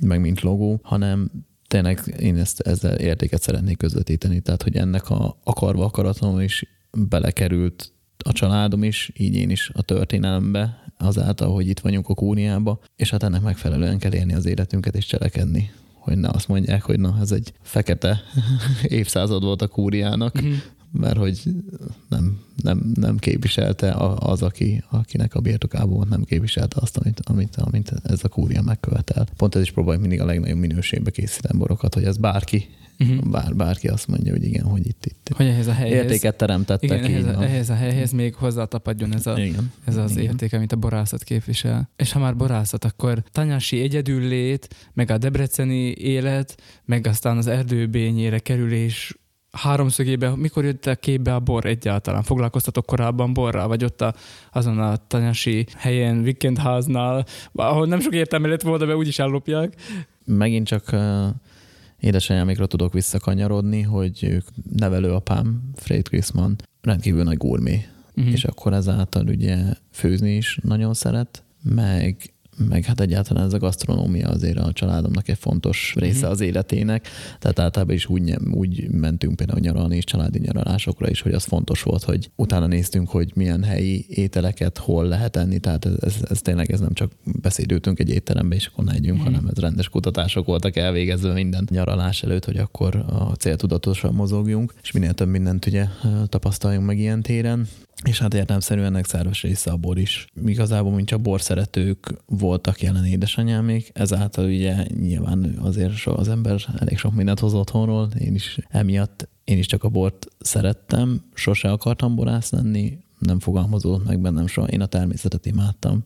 meg mint logó, hanem tényleg én ezt, ezzel értéket szeretnék közvetíteni, tehát hogy ennek a akarva akaratom is belekerült a családom is, így én is a történelembe, azáltal, hogy itt vagyunk a kúniába, és hát ennek megfelelően kell élni az életünket és cselekedni. Hogy ne azt mondják, hogy na, ez egy fekete évszázad volt a kúriának, mm-hmm mert hogy nem, nem, nem képviselte az, aki, akinek a birtokában volt, nem képviselte azt, amit, amit, amit ez a kúria megkövetel. Pont ez is próbáljuk mindig a legnagyobb minőségbe készíteni borokat, hogy ez bárki uh-huh. Bár, bárki azt mondja, hogy igen, hogy itt, itt hogy ehhez a helyhez, értéket teremtettek. Igen, ehhez, a, ehhez a helyhez még hozzátapadjon ez, a, igen. ez az igen. érték, amit a borászat képvisel. És ha már borászat, akkor tanyási egyedüllét, meg a debreceni élet, meg aztán az erdőbényére kerülés háromszögébe, mikor jött a képbe a bor egyáltalán? Foglalkoztatok korábban borral, vagy ott a, azon a tanyasi helyen, weekendháznál, ahol nem sok értelme lett volna, mert úgyis ellopják. Megint csak uh, édesanyámikra tudok visszakanyarodni, hogy ők nevelőapám, Fred Chrisman, rendkívül nagy gurmé, uh-huh. és akkor ezáltal ugye főzni is nagyon szeret, meg meg hát egyáltalán ez a gasztronómia azért a családomnak egy fontos része mm-hmm. az életének, tehát általában is úgy, úgy mentünk például nyaralni és családi nyaralásokra is, hogy az fontos volt, hogy utána néztünk, hogy milyen helyi ételeket hol lehet enni, tehát ez, ez, ez tényleg ez nem csak beszédültünk egy étterembe, és akkor ne együnk, mm-hmm. hanem ez rendes kutatások voltak elvégezve minden nyaralás előtt, hogy akkor a céltudatosan mozogjunk, és minél több mindent ugye tapasztaljunk meg ilyen téren. És hát értelmszerűen ennek szerves része a bor is. Igazából, mint csak borszeretők voltak jelen édesanyámék, ezáltal ugye nyilván azért az ember elég sok mindent hoz otthonról, én is emiatt én is csak a bort szerettem, sose akartam borász lenni, nem fogalmazódott meg bennem soha, én a természetet imádtam.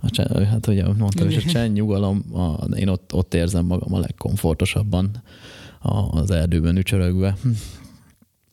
A csen, hát ugye mondtam, hogy a csend, nyugalom, a, én ott, ott érzem magam a legkomfortosabban az erdőben ücsörögve,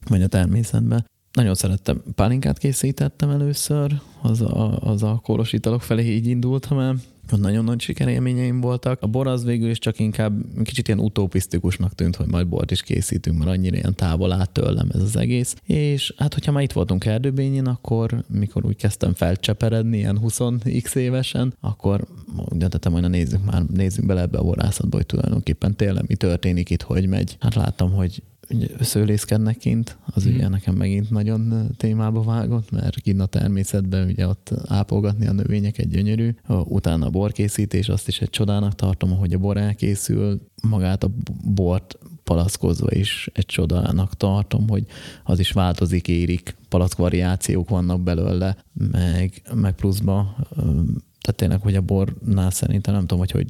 vagy a természetben. Nagyon szerettem, pálinkát készítettem először, az a, az a italok felé így indultam el. Nagyon nagy sikerélményeim voltak. A bor az végül is csak inkább kicsit ilyen utopisztikusnak tűnt, hogy majd bort is készítünk, mert annyira ilyen távol át tőlem ez az egész. És hát, hogyha már itt voltunk erdőbényén, akkor mikor úgy kezdtem felcseperedni, ilyen 20x évesen, akkor döntöttem, hogy na nézzük már, nézzük bele ebbe a borászatba, hogy tulajdonképpen tényleg mi történik itt, hogy megy. Hát láttam, hogy szőlészkednek kint, az mm. ugye nekem megint nagyon témába vágott, mert kint a természetben ugye ott ápolgatni a növényeket gyönyörű. Utána a borkészítés, azt is egy csodának tartom, hogy a bor elkészül, magát a bort palackozva is egy csodának tartom, hogy az is változik, érik, palack variációk vannak belőle, meg, meg pluszba tehát tényleg, hogy a bornál szerintem nem tudom, hogy, hogy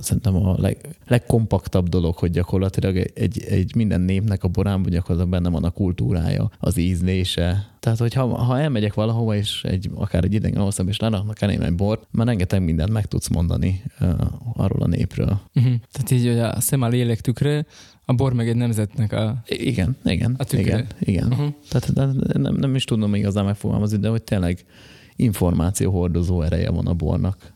szerintem a leg, legkompaktabb dolog, hogy gyakorlatilag egy, egy minden népnek a borában gyakorlatilag benne van a kultúrája, az ízlése. Tehát, hogy ha, ha elmegyek valahova, és egy, akár egy idegen ország, és leraknak elém egy bort, már rengeteg mindent meg tudsz mondani uh, arról a népről. Uh-huh. Tehát így, hogy a szem a lélek tükre, a bor meg egy nemzetnek a Igen, igen, A tükre. igen, igen. Uh-huh. Tehát nem, nem is tudom igazán megfogalmazni, de hogy tényleg információhordozó ereje van a bornak.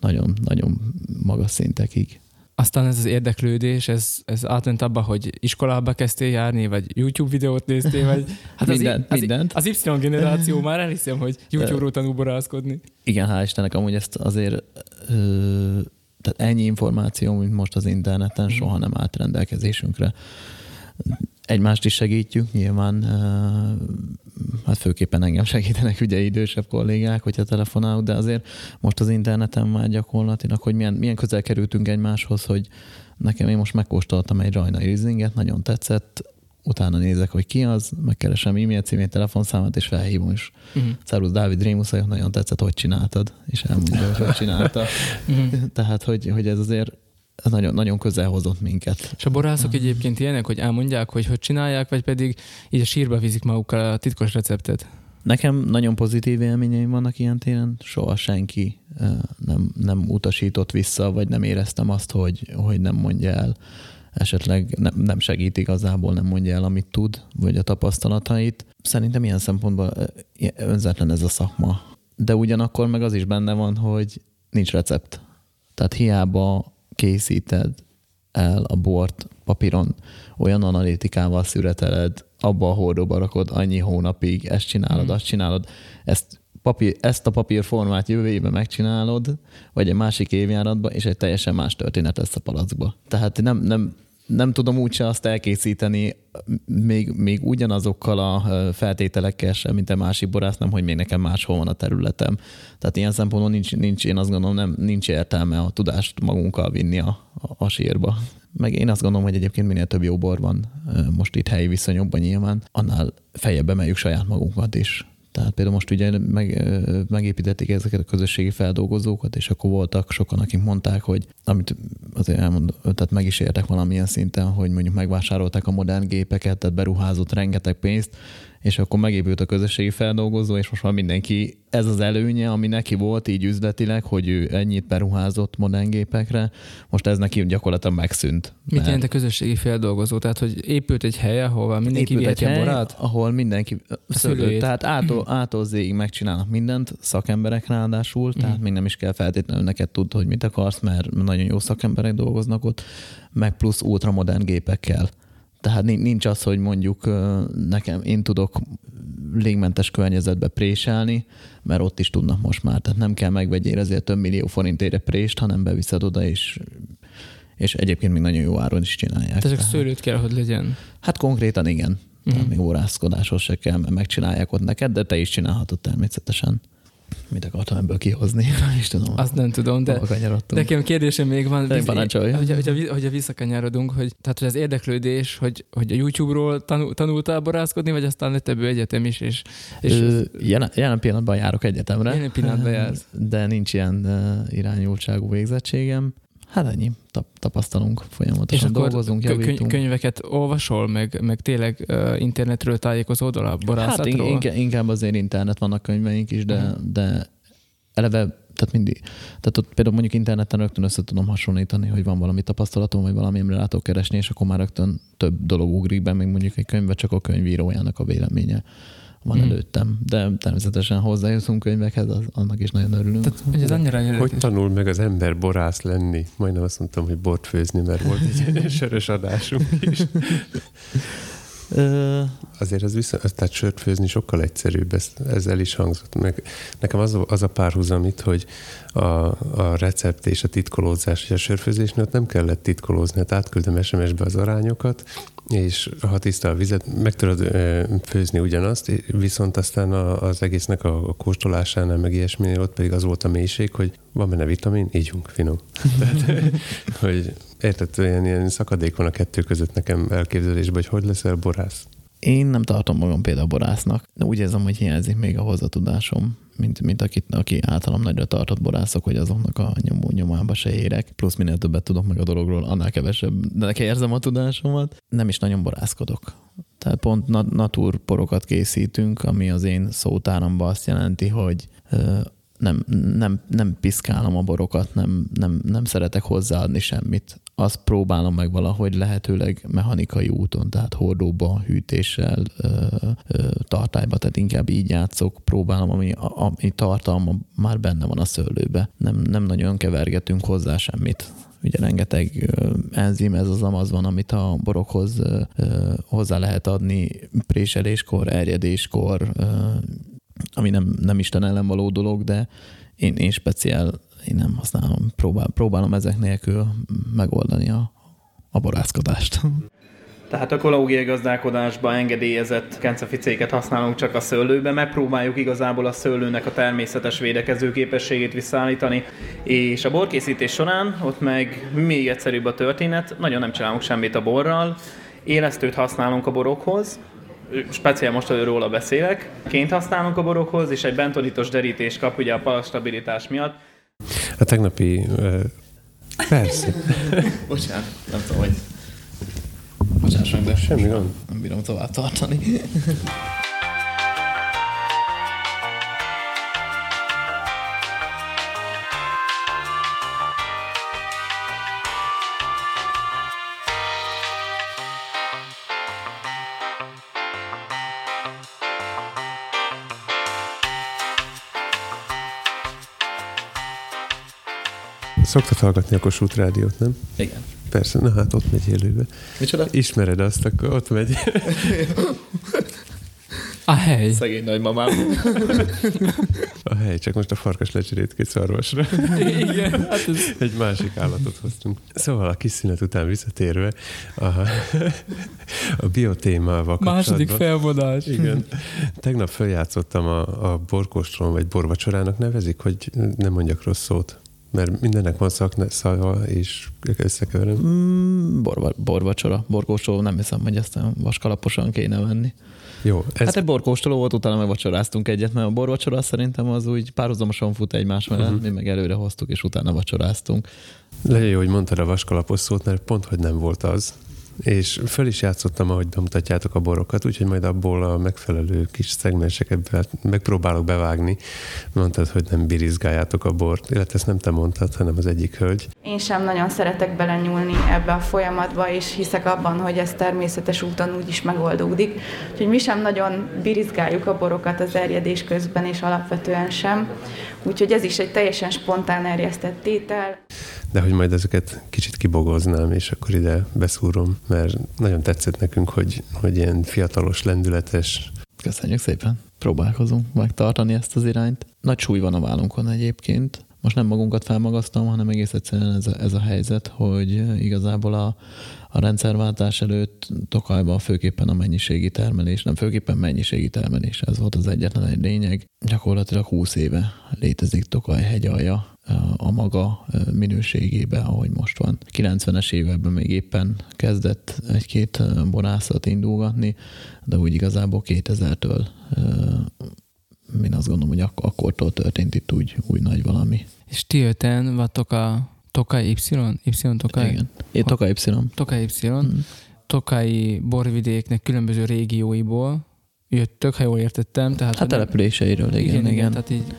Nagyon, nagyon magas szintekig. Aztán ez az érdeklődés, ez, ez átment abba, hogy iskolába kezdtél járni, vagy YouTube videót néztél, vagy... Hát az, Mindent, az, mindent. az Y generáció már elhiszem, hogy YouTube-ról tanul borászkodni. Igen, hál' Istennek, amúgy ezt azért ö, tehát ennyi információ, mint most az interneten, soha nem állt rendelkezésünkre. Egymást is segítjük, nyilván, hát főképpen engem segítenek ugye idősebb kollégák, hogyha telefonálok, de azért most az interneten már gyakorlatilag, hogy milyen, milyen közel kerültünk egymáshoz, hogy nekem én most megkóstoltam egy rajnai rizlinget, nagyon tetszett, utána nézek, hogy ki az, megkeresem e-mail címét, telefonszámát, és felhívom, és Mhm. Szervusz Dávid Rémusz, nagyon tetszett, hogy csináltad, és elmondja, hogy hogy csinálta. Tehát, hogy, hogy ez azért nagyon, nagyon közel hozott minket. És a borászok egyébként ilyenek, hogy elmondják, hogy hogy csinálják, vagy pedig így a sírba viszik magukkal a titkos receptet. Nekem nagyon pozitív élményeim vannak ilyen téren, soha senki nem, nem utasított vissza, vagy nem éreztem azt, hogy, hogy nem mondja el, esetleg nem, nem segít igazából, nem mondja el, amit tud, vagy a tapasztalatait. Szerintem ilyen szempontból önzetlen ez a szakma. De ugyanakkor meg az is benne van, hogy nincs recept. Tehát hiába készíted el a bort papíron, olyan analitikával szüreteled, abba a hordóba rakod annyi hónapig, ezt csinálod, azt csinálod, ezt, papír, ezt a papírformát jövő évben megcsinálod, vagy egy másik évjáratban, és egy teljesen más történet lesz a palackba. Tehát nem, nem, nem tudom úgyse azt elkészíteni még, még ugyanazokkal a feltételekkel sem, mint a másik borász, nem, hogy még nekem máshol van a területem. Tehát ilyen szempontból nincs, nincs én azt gondolom, nem, nincs értelme a tudást magunkkal vinni a, a, a sírba. Meg én azt gondolom, hogy egyébként minél több jó bor van most itt helyi viszonyokban nyilván, annál feljebb emeljük saját magunkat is. Tehát például most ugye meg, megépítették ezeket a közösségi feldolgozókat, és akkor voltak sokan, akik mondták, hogy amit azért elmond, tehát meg is értek valamilyen szinten, hogy mondjuk megvásárolták a modern gépeket, tehát beruházott rengeteg pénzt, és akkor megépült a közösségi feldolgozó, és most már mindenki, ez az előnye, ami neki volt így üzletileg, hogy ő ennyit beruházott modern gépekre, most ez neki gyakorlatilag megszűnt. Mit Mert- jelent a közösségi feldolgozó? Tehát, hogy épült egy hely, ahova mindenki Épült egy hely, borát? ahol mindenki szőlőjét. tehát ától, ától zéig megcsinálnak mindent, szakemberek ráadásul, tehát még nem is kell feltétlenül neked tudni, hogy mit akarsz, mert nagyon jó szakemberek dolgoznak ott, meg plusz ultramodern gépekkel. Tehát nin- nincs az, hogy mondjuk nekem én tudok légmentes környezetbe préselni, mert ott is tudnak most már. Tehát nem kell megvegyél ezért több millió forintére prést, hanem beviszed oda, és, és egyébként még nagyon jó áron is csinálják. Tehát csak Tehát- szőlőt kell, hogy legyen. Hát konkrétan igen. Tehát Mhm. még órászkodáshoz se kell, mert megcsinálják ott neked, de te is csinálhatod természetesen. Mit akartam ebből kihozni? Nem is tudom. Azt nem tudom, de nekem kérdésem még van. Te parancsolj. Hogy, hogy, hogy, hogy visszakanyarodunk, hogy, tehát hogy az érdeklődés, hogy, hogy a YouTube-ról tanul, tanultál borászkodni, vagy aztán lett ebből egyetem is, és, és Ö, jelen, jelen pillanatban járok egyetemre. Jelen pillanatban jársz. De nincs ilyen irányultságú végzettségem. Hát ennyi, tap, tapasztalunk, és folyamatosan akkor dolgozunk, kö- köny- javítunk. könyveket olvasol, meg, meg tényleg uh, internetről tájékozódol a Hát borászatról? in- inkább, inkább azért internet vannak könyveink is, de, Mhm. de eleve, tehát mindig, tehát ott például mondjuk interneten rögtön össze tudom hasonlítani, hogy van valami tapasztalatom, vagy valami, amire rá tudok keresni, és akkor már rögtön több dolog ugrik be, még mondjuk egy könyve csak a könyvírójának a véleménye van Mhm. előttem. De természetesen hozzájutunk könyvekhez, az, annak is nagyon örülünk. Tehát, hogy ez annyira Hogy tanul meg az ember borász lenni? Majdnem azt mondtam, hogy bort főzni, mert volt egy sörös adásunk is. Azért az viszont, tehát sört főzni sokkal egyszerűbb, ez, ez el is hangzott. Meg nekem az a, az a párhuzam itt, hogy a, a recept és a titkolózás, hogy a sörfőzésnél nem kellett titkolózni, hát átküldöm SMS-be az arányokat, és ha tiszta a vizet, meg tudod ö, főzni ugyanazt, viszont aztán a, az egésznek a, a kóstolásánál, meg ilyesminél ott pedig az volt a mélység, hogy van benne vitamin, ígyunk, finom. Tehát, hogy érted, ilyen, ilyen szakadék van a kettő között nekem elképzelésben, hogy hogy leszel borász. Én nem tartom magam például borásznak, de úgy érzem, hogy hiányzik még a hozzatudásom mint, mint aki, aki általam nagyra tartott borászok, hogy azoknak a nyomó nyomába se érek. Plusz minél többet tudok meg a dologról, annál kevesebb, de neki érzem a tudásomat. Nem is nagyon borászkodok. Tehát pont nat- naturporokat készítünk, ami az én szótáramban azt jelenti, hogy nem, nem, nem piszkálom a borokat, nem, nem, nem szeretek hozzáadni semmit. Azt próbálom meg valahogy lehetőleg mechanikai úton, tehát hordóba, hűtéssel, tartályba, tehát inkább így játszok, próbálom, ami, ami tartalma már benne van a szőlőbe. Nem, nem nagyon kevergetünk hozzá semmit ugye rengeteg enzim, ez az amaz van, amit a borokhoz hozzá lehet adni préseléskor, erjedéskor, ami nem, nem Isten ellen való dolog, de én, én speciál, én nem használom, próbál, próbálom ezek nélkül megoldani a, a borászkodást. Tehát ökológiai gazdálkodásban engedélyezett kenceficéket használunk csak a szőlőbe, megpróbáljuk igazából a szőlőnek a természetes védekező képességét visszaállítani, és a borkészítés során ott meg még egyszerűbb a történet, nagyon nem csinálunk semmit a borral, élesztőt használunk a borokhoz, speciál most róla beszélek, ként használunk a borokhoz, és egy bentonitos derítés kap ugye a palastabilitás miatt. A tegnapi... Uh, persze. Bocsánat, nem tudom, hogy... Bocsáss meg, de semmi gond. Nem bírom tovább tartani. Szoktad hallgatni a Kossuth rádiót, nem? Igen. Persze, na hát ott megy élőbe. Micsoda? Ismered azt, akkor ott megy. A hely. Szegény nagymamám. A hely, csak most a farkas lecserélt két szarvasra. Igen, hát ez... Egy másik állatot hoztunk. Szóval a kis szünet után visszatérve a, a biotémával Második felvonás. Igen. Tegnap feljátszottam a, a borkóstron, vagy borvacsorának nevezik, hogy nem mondjak rossz szót. Mert mindennek van szava, és összekeverem. Mm, borva, borvacsora. Borkóstoló nem hiszem, hogy ezt vaskalaposan kéne venni. Jó. Ez... Hát egy borkóstoló volt, utána megvacsoráztunk egyet, mert a borvacsora szerintem az úgy párhuzamosan fut egymás mellett, uh-huh. mi meg előre hoztuk, és utána vacsoráztunk. Legyen jó, hogy mondtad a vaskalapos szót, mert pont, hogy nem volt az és föl is játszottam, ahogy bemutatjátok a borokat, úgyhogy majd abból a megfelelő kis szegmenseket megpróbálok bevágni. Mondtad, hogy nem birizgáljátok a bort, illetve ezt nem te mondtad, hanem az egyik hölgy. Én sem nagyon szeretek belenyúlni ebbe a folyamatba, és hiszek abban, hogy ez természetes úton úgy is megoldódik. Úgyhogy mi sem nagyon birizgáljuk a borokat az erjedés közben, és alapvetően sem. Úgyhogy ez is egy teljesen spontán erjesztett tétel de hogy majd ezeket kicsit kibogoznám, és akkor ide beszúrom, mert nagyon tetszett nekünk, hogy, hogy ilyen fiatalos, lendületes. Köszönjük szépen. Próbálkozunk megtartani ezt az irányt. Nagy súly van a vállunkon egyébként. Most nem magunkat felmagasztom, hanem egész egyszerűen ez a, ez a helyzet, hogy igazából a, a rendszerváltás előtt Tokajban főképpen a mennyiségi termelés, nem főképpen mennyiségi termelés, ez volt az egyetlen egy lényeg. Gyakorlatilag 20 éve létezik Tokaj hegyalja, a maga minőségébe, ahogy most van. 90-es években még éppen kezdett egy-két borászat indulgatni, de úgy igazából 2000-től én azt gondolom, hogy ak- akkortól történt itt úgy, úgy nagy valami. És ti öten vagytok a Tokai Y? Y Tokai? Igen. Én Tokai Y. Tokai Y. Hmm. Tokai borvidéknek különböző régióiból jöttök, ha jól értettem. Tehát hát településeiről, igen, igen. igen. igen. Tehát így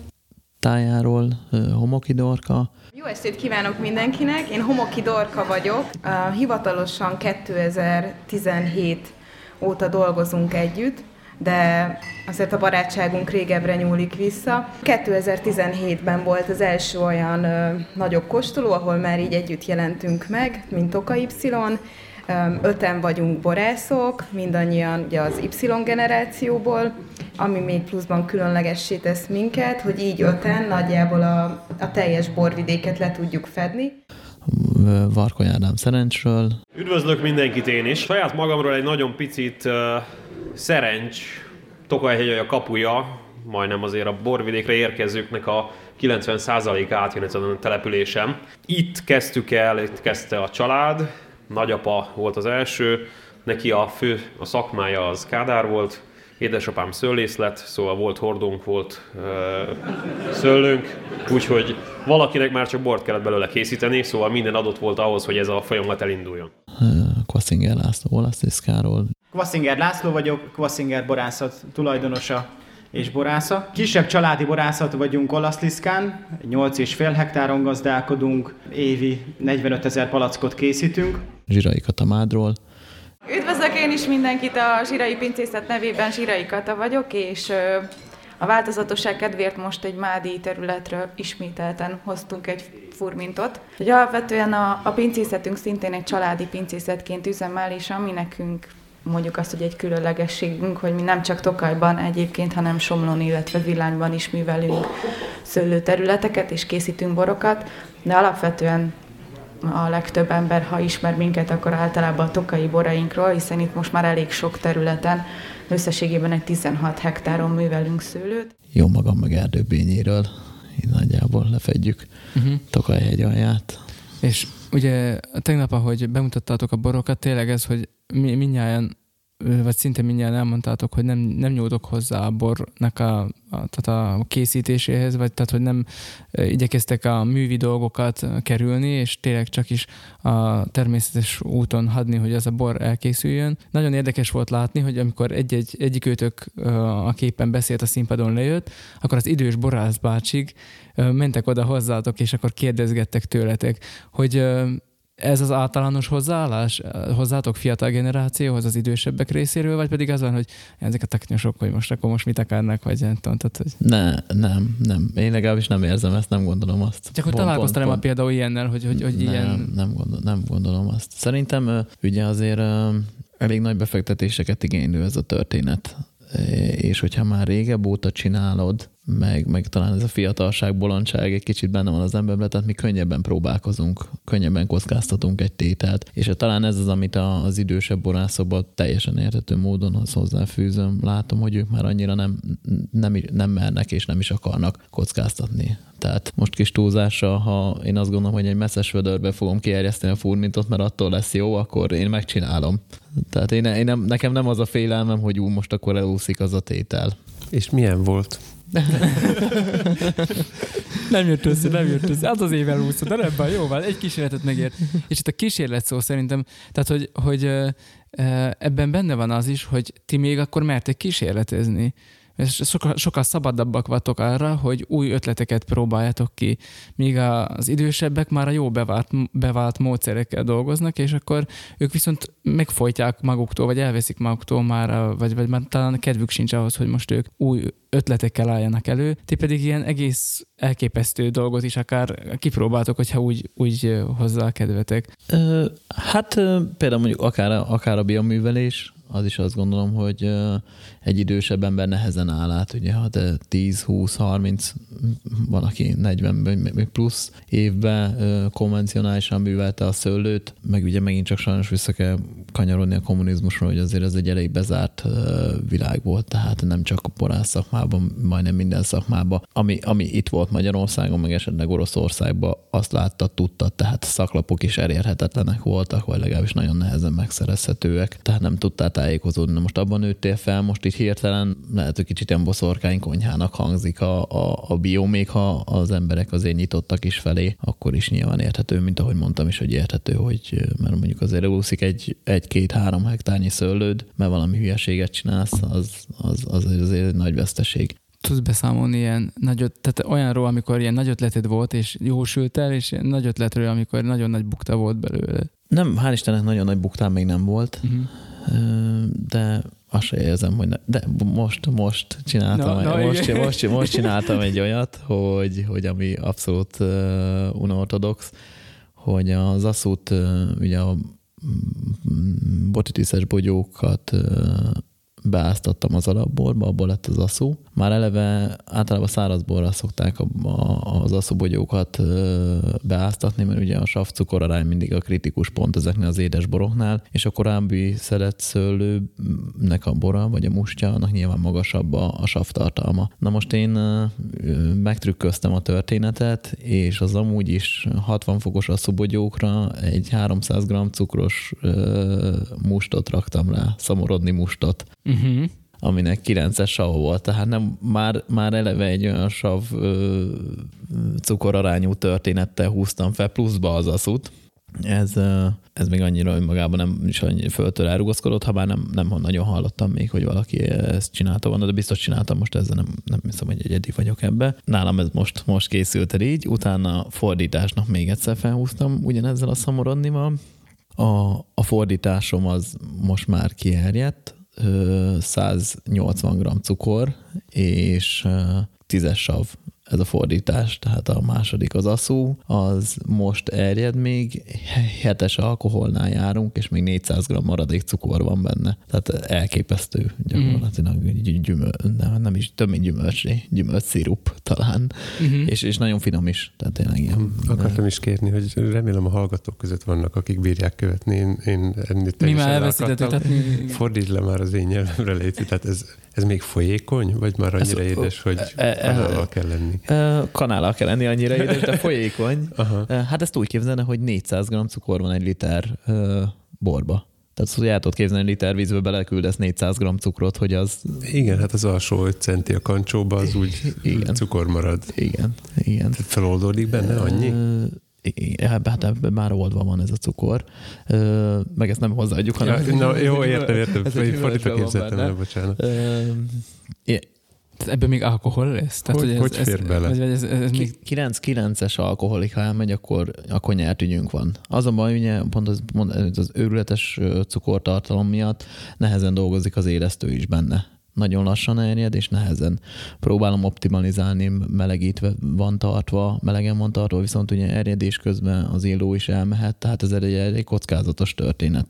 tájáról, Homoki Dorka. Jó estét kívánok mindenkinek, én Homoki Dorka vagyok. Hivatalosan 2017 óta dolgozunk együtt, de azért a barátságunk régebbre nyúlik vissza. 2017-ben volt az első olyan ö, nagyobb kóstoló, ahol már így együtt jelentünk meg, mint Oka Y, Öten vagyunk borászok, mindannyian ugye az Y generációból, ami még pluszban különlegessé tesz minket, hogy így öten nagyjából a, a teljes borvidéket le tudjuk fedni. Varkony Ádám Szerencsről. Üdvözlök mindenkit én is. Saját magamról egy nagyon picit uh, Szerencs, Tokajhegy a kapuja, majdnem azért a borvidékre érkezőknek a 90% átjön ezen a településem. Itt kezdtük el, itt kezdte a család, nagyapa volt az első, neki a fő a szakmája az Kádár volt, édesapám szőlész lett, szóval volt hordónk, volt uh, szőlőnk, úgyhogy valakinek már csak bort kellett belőle készíteni, szóval minden adott volt ahhoz, hogy ez a folyamat elinduljon. Kvaszinger László Olasztiszkáról. Kvaszinger László vagyok, Kvaszinger borászat tulajdonosa és borásza. Kisebb családi borászat vagyunk Olaszliszkán, 8,5 hektáron gazdálkodunk, évi 45 ezer palackot készítünk. Zsirai Katamádról. Üdvözlök én is mindenkit a Zsirai Pincészet nevében, Zsirai Kata vagyok, és a változatosság kedvéért most egy Mádi területről ismételten hoztunk egy furmintot. Hogy alapvetően a, a pincészetünk szintén egy családi pincészetként üzemel, és ami nekünk mondjuk azt, hogy egy különlegességünk, hogy mi nem csak Tokajban egyébként, hanem Somlón, illetve Villányban is művelünk szőlőterületeket és készítünk borokat, de alapvetően a legtöbb ember, ha ismer minket, akkor általában a tokai borainkról, hiszen itt most már elég sok területen, összességében egy 16 hektáron művelünk szőlőt. Jó magam meg erdőbényéről, így nagyjából lefedjük uh-huh. Tokaj hegy alját. És ugye tegnap, ahogy bemutattátok a borokat, tényleg ez, hogy mi, minnyáján vagy szinte mindjárt elmondtátok, hogy nem, nem nyúltok hozzá a bornak a, a, tehát a készítéséhez, vagy tehát, hogy nem igyekeztek a művi dolgokat kerülni, és tényleg csak is a természetes úton hadni, hogy ez a bor elkészüljön. Nagyon érdekes volt látni, hogy amikor egy-egy, egyik őtök a képen beszélt, a színpadon lejött, akkor az idős borász bácsig mentek oda hozzátok, és akkor kérdezgettek tőletek, hogy ez az általános hozzáállás hozzátok fiatal generációhoz, az idősebbek részéről, vagy pedig az van, hogy ezek a technikusok, hogy most akkor most mit akarnak, vagy nem tudom, tehát, hogy... Ne, nem, nem. Én legalábbis nem érzem ezt, nem gondolom azt. Csak hogy találkoztál már például ilyennel, hogy, hogy, hogy nem, ilyen... Nem, gondol, nem gondolom azt. Szerintem ugye azért elég nagy befektetéseket igénylő ez a történet és hogyha már régebb óta csinálod, meg, meg talán ez a fiatalság, bolondság egy kicsit benne van az emberben, tehát mi könnyebben próbálkozunk, könnyebben kockáztatunk egy tételt, és talán ez az, amit az idősebb borászokban teljesen értető módon hozzáfűzöm. Látom, hogy ők már annyira nem, nem, nem mernek és nem is akarnak kockáztatni. Tehát most kis túlzással, ha én azt gondolom, hogy egy messzes vödörbe fogom kierjeszteni a furmintot, mert attól lesz jó, akkor én megcsinálom. Tehát én, én nem, nekem nem az a félelmem, hogy ú, most akkor elúszik az a tétel. És milyen volt? Nem jött össze, nem jött össze. Az az év elúszott, de baj, jó van, egy kísérletet megért. És itt a kísérlet szó szerintem, tehát hogy, hogy ebben benne van az is, hogy ti még akkor mertek kísérletezni és sokkal, sokkal szabadabbak vagytok arra, hogy új ötleteket próbáljátok ki, míg az idősebbek már a jó bevált, bevált módszerekkel dolgoznak, és akkor ők viszont megfojtják maguktól, vagy elveszik maguktól már, vagy, vagy már talán kedvük sincs ahhoz, hogy most ők új ötletekkel álljanak elő. Ti pedig ilyen egész elképesztő dolgot is akár kipróbáltok, hogyha úgy, úgy hozzá kedvetek. Hát például mondjuk akár, akár a bioművelés, az is azt gondolom, hogy egy idősebb ember nehezen áll át, ugye, ha te 10, 20, 30, van, aki 40 még plusz évben konvencionálisan művelte a szőlőt, meg ugye megint csak sajnos vissza kell kanyarodni a kommunizmusról, hogy azért ez egy elég bezárt világ volt, tehát nem csak a porász szakmában, majdnem minden szakmában. Ami, ami itt volt Magyarországon, meg esetleg Oroszországban, azt látta, tudta, tehát szaklapok is elérhetetlenek voltak, vagy legalábbis nagyon nehezen megszerezhetőek, tehát nem tudtál tájékozódni. Most abban nőttél fel, most így hirtelen lehet, hogy kicsit ilyen boszorkány konyhának hangzik a, a, a bió, még ha az emberek azért nyitottak is felé, akkor is nyilván érthető, mint ahogy mondtam is, hogy érthető, hogy mert mondjuk azért elúszik egy, egy-két-három hektárnyi szőlőd, mert valami hülyeséget csinálsz, az, az, az azért egy nagy veszteség tudsz beszámolni ilyen nagy, tehát olyanról, amikor ilyen nagy ötleted volt, és jósült el, és nagy ötletről, amikor nagyon nagy bukta volt belőle. Nem, hál' Istennek nagyon nagy buktám még nem volt, uh-huh. De azt se érzem, hogy ne, de most, most csináltam, no, no, most, most, most, csináltam egy olyat, hogy, hogy ami abszolút uh, unortodox, hogy az asszút, uh, ugye a botitiszes bogyókat uh, beáztattam az alapborba, abból lett az aszú. Már eleve általában szárazborra szokták a, az aszúbogyókat beáztatni, mert ugye a savcukor arány mindig a kritikus pont ezeknél az édesboroknál, és a korábbi szedett szőlőnek a bora, vagy a mustja, annak nyilván magasabb a, a savtartalma. Na most én megtrükköztem a történetet, és az amúgy is 60 fokos aszúbogyókra egy 300 g cukros mustot raktam rá, szamorodni mustot. Uh-huh. Aminek 9-es sav volt, tehát nem, már, már eleve egy olyan sav ö, cukorarányú történettel húztam fel pluszba az aszut. Ez, ez még annyira önmagában nem is föltől elrugaszkodott, ha bár nem, nem nagyon hallottam még, hogy valaki ezt csinálta volna, de biztos csináltam most ezzel, nem, nem hiszem, hogy egyedi vagyok ebbe. Nálam ez most, most készült el így, utána fordításnak még egyszer felhúztam ugyanezzel a szamorodnival. A, a fordításom az most már kierjedt, 180 g cukor és 10 sav ez a fordítás, tehát a második az aszú, az most erjed még, hetes alkoholnál járunk, és még 400 g maradék cukor van benne. Tehát elképesztő gyakorlatilag mm. gyümöl, nem, nem is több, mint gyümölcs, gyümölcs szirup talán, mm-hmm. és, és nagyon finom is. Tehát tényleg ilyen. Hm, akartam is kérni, hogy remélem a hallgatók között vannak, akik bírják követni. Én, én ennél Mi már elveszítettük. Fordítsd le már az én nyelvemre létét. Tehát ez, ez még folyékony, vagy már annyira ez, édes, hogy e, e, kanállal kell lenni? E, kanállal kell lenni annyira édes, de folyékony. Aha. Hát ezt úgy képzelne, hogy 400 g cukor van egy liter borba. Tehát hogy el tudod képzelni, liter vízbe beleküldesz 400 g cukrot, hogy az... Igen, hát az alsó 5 centi a kancsóba, az úgy igen. cukor marad. Igen, igen. Tehát feloldódik benne annyi? Hát, hát már oldva van ez a cukor, meg ezt nem hozzáadjuk, hanem... Ja, no, jó, értem, értem, fordítva képzeltem el, bocsánat. Ebben még alkohol lesz? Tehát, hogy, hogy, ez, fér ez, bele? Ez, ez, ez még... 9-9-es alkoholik, ha elmegy, akkor, akkor nyert ügyünk van. Az a baj, ugye, pont az, az őrületes cukortartalom miatt nehezen dolgozik az élesztő is benne nagyon lassan erjed, és nehezen próbálom optimalizálni, melegítve van tartva, melegen van tartva, viszont ugye erjedés közben az illó is elmehet, tehát ez egy, egy kockázatos történet.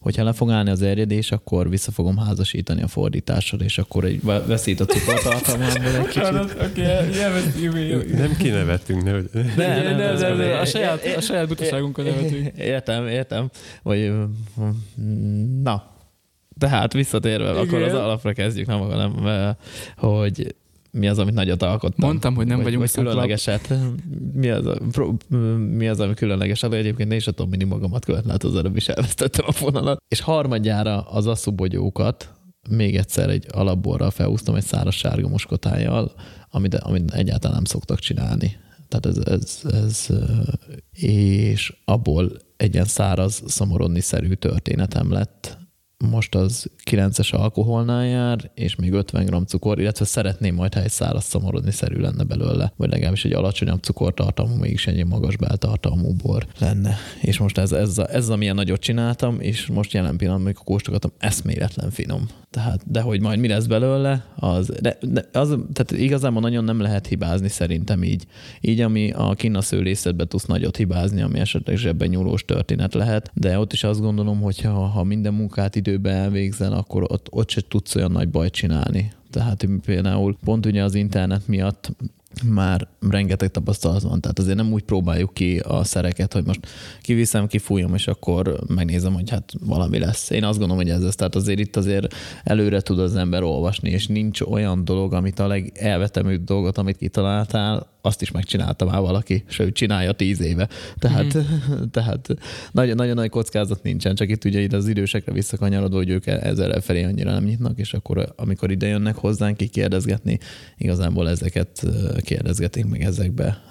Hogyha le fog állni az erjedés, akkor vissza fogom házasítani a fordítással, és akkor egy veszít a cukortartalmából egy kicsit. Nem kinevetünk, ne, ne, ne, ne, ne, ne, a saját, a saját butaságunkon nevetünk. Értem, értem. Vagy, na, tehát visszatérve, Igen. akkor az alapra kezdjük, nem, nem hogy mi az, amit nagyot alkottam. Mondtam, hogy nem vagy, vagyunk vagy különlegeset. Mi az, mi az, ami különlegeset? Egyébként én is a tudom, magamat követ, lehet az előbb is elvesztettem a fonalat. És harmadjára az asszubogyókat még egyszer egy alapborral felhúztam egy száraz sárga moskotájjal, amit, amit egyáltalán nem szoktak csinálni. Tehát ez, ez, ez, és abból egy ilyen száraz, szomorodni-szerű történetem lett, most az 9-es alkoholnál jár, és még 50 g cukor, illetve szeretném majd, ha egy száraz szomorodni szerű lenne belőle, vagy legalábbis egy alacsonyabb cukortartalmú, mégis egy magas beltartalmú bor lenne. És most ez, ez, a, ez amilyen nagyot csináltam, és most jelen pillanatban, amikor kóstolgatom, eszméletlen finom. Tehát, de hogy majd mi lesz belőle, az, de, de az, tehát igazából nagyon nem lehet hibázni szerintem így. Így, ami a kína szőlészetben tudsz nagyot hibázni, ami esetleg zsebben nyúlós történet lehet, de ott is azt gondolom, hogy ha, ha minden munkát időben elvégzel, akkor ott, ott se tudsz olyan nagy bajt csinálni. Tehát például pont ugye az internet miatt már rengeteg tapasztalat van, tehát azért nem úgy próbáljuk ki a szereket, hogy most kiviszem, kifújom, és akkor megnézem, hogy hát valami lesz. Én azt gondolom, hogy ez lesz. Tehát azért itt azért előre tud az ember olvasni, és nincs olyan dolog, amit a legelveteműbb dolgot, amit kitaláltál, azt is megcsinálta már valaki, sőt, csinálja tíz éve. Tehát, mm. tehát nagyon, nagyon nagy kockázat nincsen, csak itt ugye ide az idősekre visszakanyarodó, hogy ők ezzel felé annyira nem nyitnak, és akkor amikor ide jönnek hozzánk kikérdezgetni, igazából ezeket kérdezgetik, meg ezekbe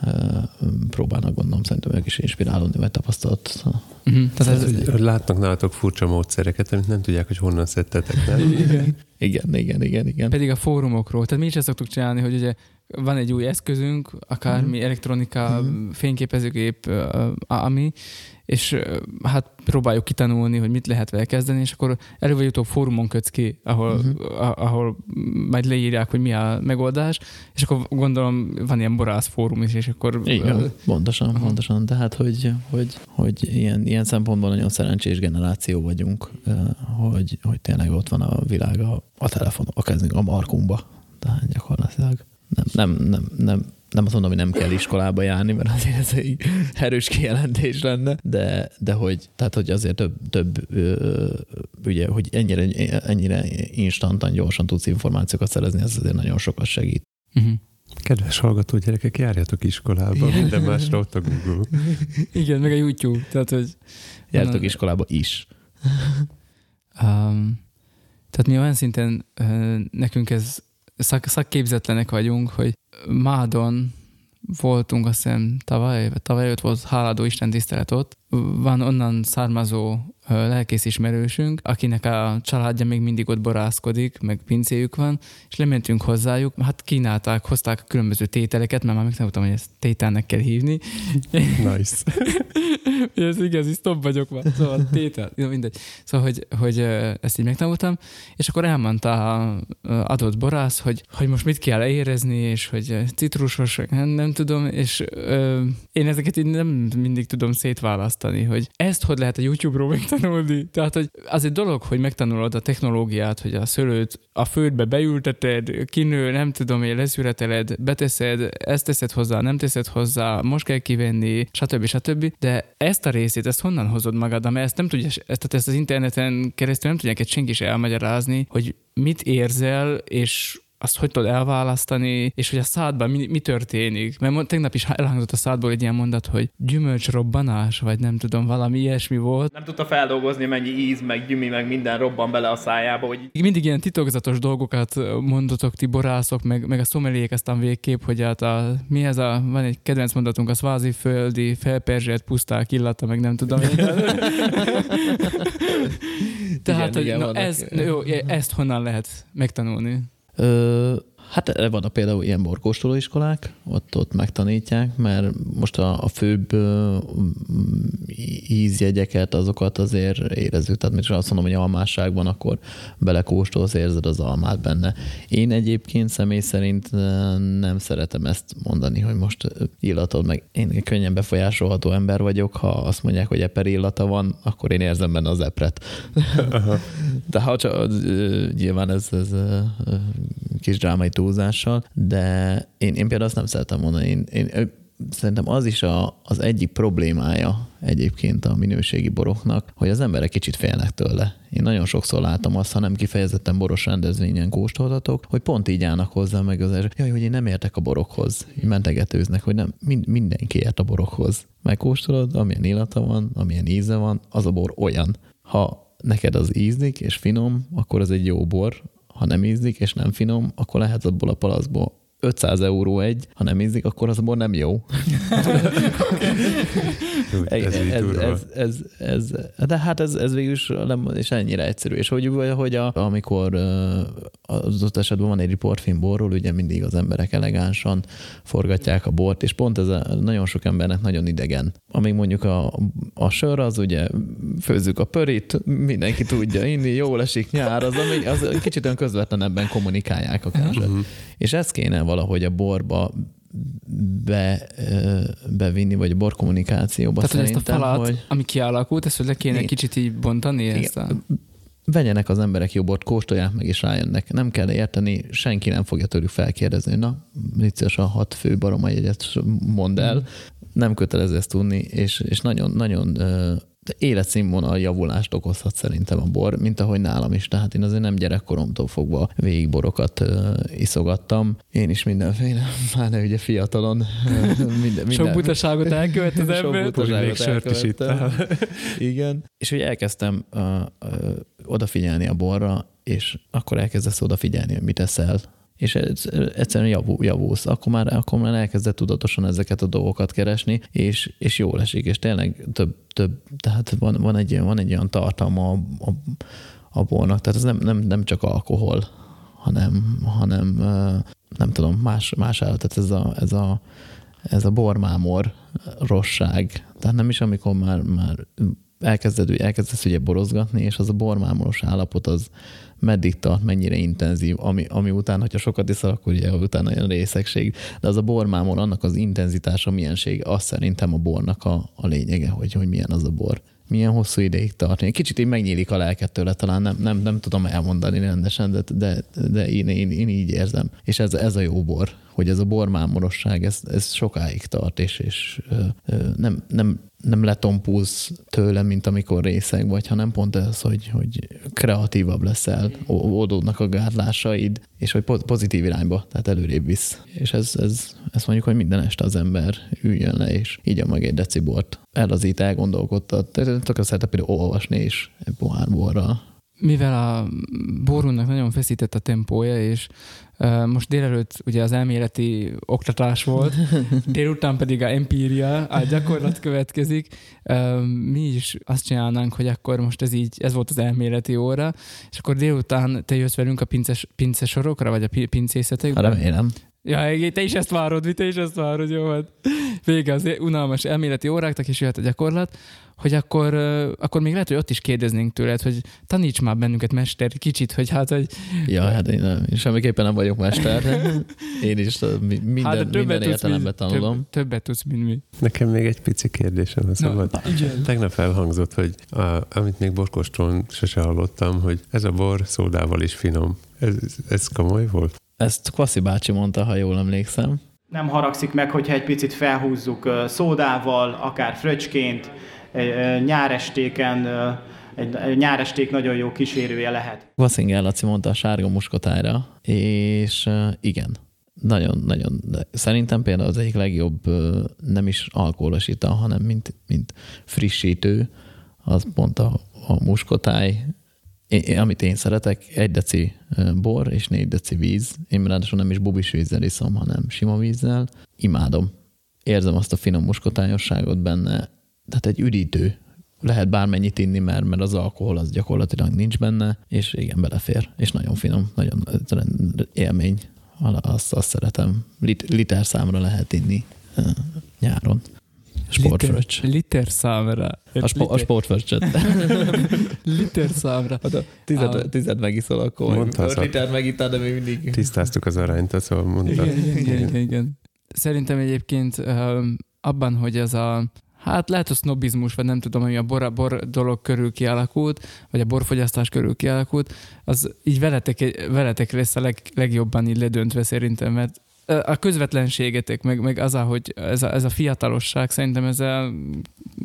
próbálnak gondolom, szerintem ők is inspirálódni, vagy tapasztalat. Mm-hmm. Tehát ez, hogy látnak nálatok furcsa módszereket, amit nem tudják, hogy honnan szedtetek, nem? Igen. igen, igen, igen, igen. Pedig a fórumokról. Tehát mi is ezt szoktuk csinálni, hogy ugye van egy új eszközünk, akármi mm. elektronika, mm. fényképezőgép, ami, és hát próbáljuk kitanulni, hogy mit lehet vele kezdeni, és akkor erről vagy utóbb fórumon kötsz ki, ahol, uh-huh. ahol majd leírják, hogy mi a megoldás, és akkor gondolom van ilyen borász fórum is, és akkor... Igen, pontosan, uh-huh. pontosan. Tehát, hogy, hogy, hogy ilyen, ilyen szempontból nagyon szerencsés generáció vagyunk, hogy, hogy tényleg ott van a világ a, a telefonon, a kezünk, a markunkba. Tehát gyakorlatilag nem, nem, nem, nem, nem azt mondom, hogy nem kell iskolába járni, mert azért ez egy erős kijelentés lenne, de, de hogy, tehát, hogy azért több, több ö, ugye, hogy ennyire, ennyire instantan, gyorsan tudsz információkat szerezni, ez azért nagyon sokat segít. Uh-huh. Kedves hallgató gyerekek, járjatok iskolába, Igen. minden másra ott a Google. Igen, meg a YouTube. Tehát, hogy Jártok iskolába is. Um, Tehát mi olyan szinten nekünk ez szak, szakképzetlenek vagyunk, hogy Mádon voltunk azt hiszem tavaly, tavaly ott volt háladó Isten tisztelet ott. Van onnan származó lelkész ismerősünk, akinek a családja még mindig ott borászkodik, meg pincéjük van, és lementünk hozzájuk, hát kínálták, hozták a különböző tételeket, mert már megtanultam, hogy ezt tételnek kell hívni. Nice. ez igazi stop vagyok már, szóval tétel, mindegy. Szóval, hogy, hogy ezt így megtanultam, és akkor elmondta a adott borász, hogy, hogy most mit kell érezni, és hogy citrusos, nem, nem tudom, és ö, én ezeket így nem mindig tudom szétválasztani, hogy ezt hogy lehet a YouTube-ról megtanulni. Tehát, hogy az egy dolog, hogy megtanulod a technológiát, hogy a szőlőt a földbe beülteted, kinő, nem tudom én, leszületeled, beteszed, ezt teszed hozzá, nem teszed hozzá, most kell kivenni, stb. stb. De ezt a részét, ezt honnan hozod magad, mert ezt nem tudja, ezt, ezt az interneten keresztül nem tudják egy senki is elmagyarázni, hogy mit érzel, és azt hogy tudod elválasztani, és hogy a szádban mi, mi történik. Mert tegnap is elhangzott a szádból egy ilyen mondat, hogy gyümölcsrobbanás, vagy nem tudom, valami ilyesmi volt. Nem tudta feldolgozni, mennyi íz, meg gyümi, meg minden robban bele a szájába. Hogy... Mindig ilyen titokzatos dolgokat mondotok ti borászok, meg, meg a szomeliék aztán végképp, hogy hát a, mi ez a, van egy kedvenc mondatunk, a szvázi földi, felperzselt puszták illata, meg nem tudom. Tehát, igen, hogy igen, na, ez, jó, ezt honnan lehet megtanulni? Ö, hát van például ilyen borkóstolóiskolák, ott, ott megtanítják, mert most a, a főbb ízjegyeket, azokat azért érezzük. Tehát még azt mondom, hogy almásság van, akkor belekóstolsz, érzed az almát benne. Én egyébként személy szerint nem szeretem ezt mondani, hogy most illatod meg. Én könnyen befolyásolható ember vagyok, ha azt mondják, hogy eper illata van, akkor én érzem benne az epret. De ha csak, nyilván ez, ez kis drámai túlzással, de én, én például azt nem szeretem mondani. Én, én szerintem az is a, az egyik problémája egyébként a minőségi boroknak, hogy az emberek kicsit félnek tőle. Én nagyon sokszor látom azt, ha nem kifejezetten boros rendezvényen kóstoltatok, hogy pont így állnak hozzá meg az első, jaj, hogy én nem értek a borokhoz. Így mentegetőznek, hogy nem, mind, mindenki ért a borokhoz. Megkóstolod, amilyen illata van, amilyen íze van, az a bor olyan. Ha neked az ízlik és finom, akkor az egy jó bor, ha nem ízlik és nem finom, akkor lehet abból a palaszból 500 euró egy, ha nem ízik, akkor az abból nem jó. ez, ez, ez, ez, ez, de hát ez, ez végül is nem, és ennyire egyszerű. És hogy, hogy a, amikor az ott esetben van egy riportfilm borról, ugye mindig az emberek elegánsan forgatják a bort, és pont ez a, nagyon sok embernek nagyon idegen. Amíg mondjuk a, a sör, az ugye főzzük a pörit, mindenki tudja inni, jól esik nyár, az, ami, az kicsit olyan közvetlenebben kommunikálják a Uh-huh. És ez kéne valahogy a borba be, bevinni, vagy a borkommunikációba Tehát, szerintem, hogy ezt a falat, hogy... ami kialakult, ezt hogy le kéne kicsit így bontani? Igen. Ezt a... Vegyenek az emberek jó bort, kóstolják meg, és rájönnek. Nem kell érteni, senki nem fogja tőlük felkérdezni, na, légy a hat fő baroma jegyet mondd el. Mm. Nem kötelező ezt tudni, és, és nagyon, nagyon életszínvonal javulást okozhat szerintem a bor, mint ahogy nálam is. Tehát én azért nem gyerekkoromtól fogva végigborokat uh, iszogattam. Én is mindenféle, már ne ugye fiatalon. Minden, minden, sok butaságot elkövet az ember. Sok butaságot sört is itt. Igen. És hogy elkezdtem uh, uh, odafigyelni a borra, és akkor elkezdesz odafigyelni, hogy mit eszel, és egyszerűen javul, javulsz. Akkor már, akkor már elkezdett tudatosan ezeket a dolgokat keresni, és, és jól esik, és tényleg több, több tehát van, van, egy, van egy olyan tartalma a, a, a bornak, tehát ez nem, nem, nem csak alkohol, hanem, hanem nem tudom, más, más áll, tehát ez a, ez a, ez a bormámor rosság. Tehát nem is amikor már, már elkezded, elkezdesz ugye borozgatni, és az a bormámoros állapot az, meddig tart, mennyire intenzív, ami, ami után, hogyha sokat iszol, akkor ugye utána olyan részegség. De az a bormámon, annak az intenzitása, milyenség, az szerintem a bornak a, a lényege, hogy, hogy milyen az a bor milyen hosszú ideig tart. Egy kicsit így megnyílik a lelket tőle, talán nem, nem, nem tudom elmondani rendesen, de, de, de én, én, én, így érzem. És ez, ez a jó bor, hogy ez a bormámorosság, ez, ez sokáig tart, és, és ö, ö, nem, nem, nem letompulsz tőle, mint amikor részeg vagy, hanem pont ez, hogy, hogy kreatívabb leszel, oldódnak a gátlásaid, és hogy pozitív irányba, tehát előrébb visz. És ez, ez, ez mondjuk, hogy minden este az ember üljön le, és így meg egy decibort. Elazít, elgondolkodtat. Tökre szeretek például olvasni is egy pohár borra. mivel a Bórunnak nagyon feszített a tempója, és most délelőtt ugye az elméleti oktatás volt, délután pedig a empíria, a gyakorlat következik, mi is azt csinálnánk, hogy akkor most ez így, ez volt az elméleti óra, és akkor délután te jössz velünk a pinces, pincesorokra, vagy a pincészetekbe? Remélem. Ja, te is ezt várod, te is ezt várod, jó hát. Vége az unalmas elméleti óráknak, és jöhet a gyakorlat, hogy akkor, akkor még lehet, hogy ott is kérdeznénk tőled, hogy taníts már bennünket, mester, kicsit, hogy hát, hogy... Ja, hát én, nem, én semmiképpen nem vagyok mester. Én is minden, hát, minden értelemben tanulom. Több, többet tudsz, mint mi. Nekem még egy pici kérdésem van szabad. No, Tegnap elhangzott, hogy a, amit még borkostról sose hallottam, hogy ez a bor szódával is finom. Ez, ez komoly volt? Ezt Kvaszi bácsi mondta, ha jól emlékszem. Nem haragszik meg, hogyha egy picit felhúzzuk szódával, akár fröcsként, nyárestéken, egy nyáresték nagyon jó kísérője lehet. Vasszinger Laci mondta a sárga muskotára, és igen, nagyon-nagyon, szerintem például az egyik legjobb nem is alkoholos ital, hanem mint, mint frissítő, az pont a, a muskotáj, én, amit én szeretek, egy deci bor és négy deci víz. Én ráadásul nem is bubis vízzel iszom, hanem sima vízzel. Imádom. Érzem azt a finom muskotályosságot benne. Tehát egy üdítő. Lehet bármennyit inni, mert, mert az alkohol az gyakorlatilag nincs benne, és igen, belefér. És nagyon finom, nagyon élmény. Azt, azt szeretem. Lit, liter számra lehet inni nyáron. Sportfröccs. Liter, liter számra. A, spo, a sportfröccsöt. liter számra. Hát a tized, a... tized megiszol, akkor Mondta a liter megittál, de még mindig. Tisztáztuk az arányt, szóval mondta. Igen, igen, igen, igen, igen. Szerintem egyébként abban, hogy ez a hát lehet a sznobizmus, vagy nem tudom, hogy a bor, bor dolog körül kialakult, vagy a borfogyasztás körül kialakult, az így veletek, veletek lesz a leg, legjobban így ledöntve szerintem, mert a közvetlenségetek, meg, meg az, hogy ez a, ez a fiatalosság, szerintem ezzel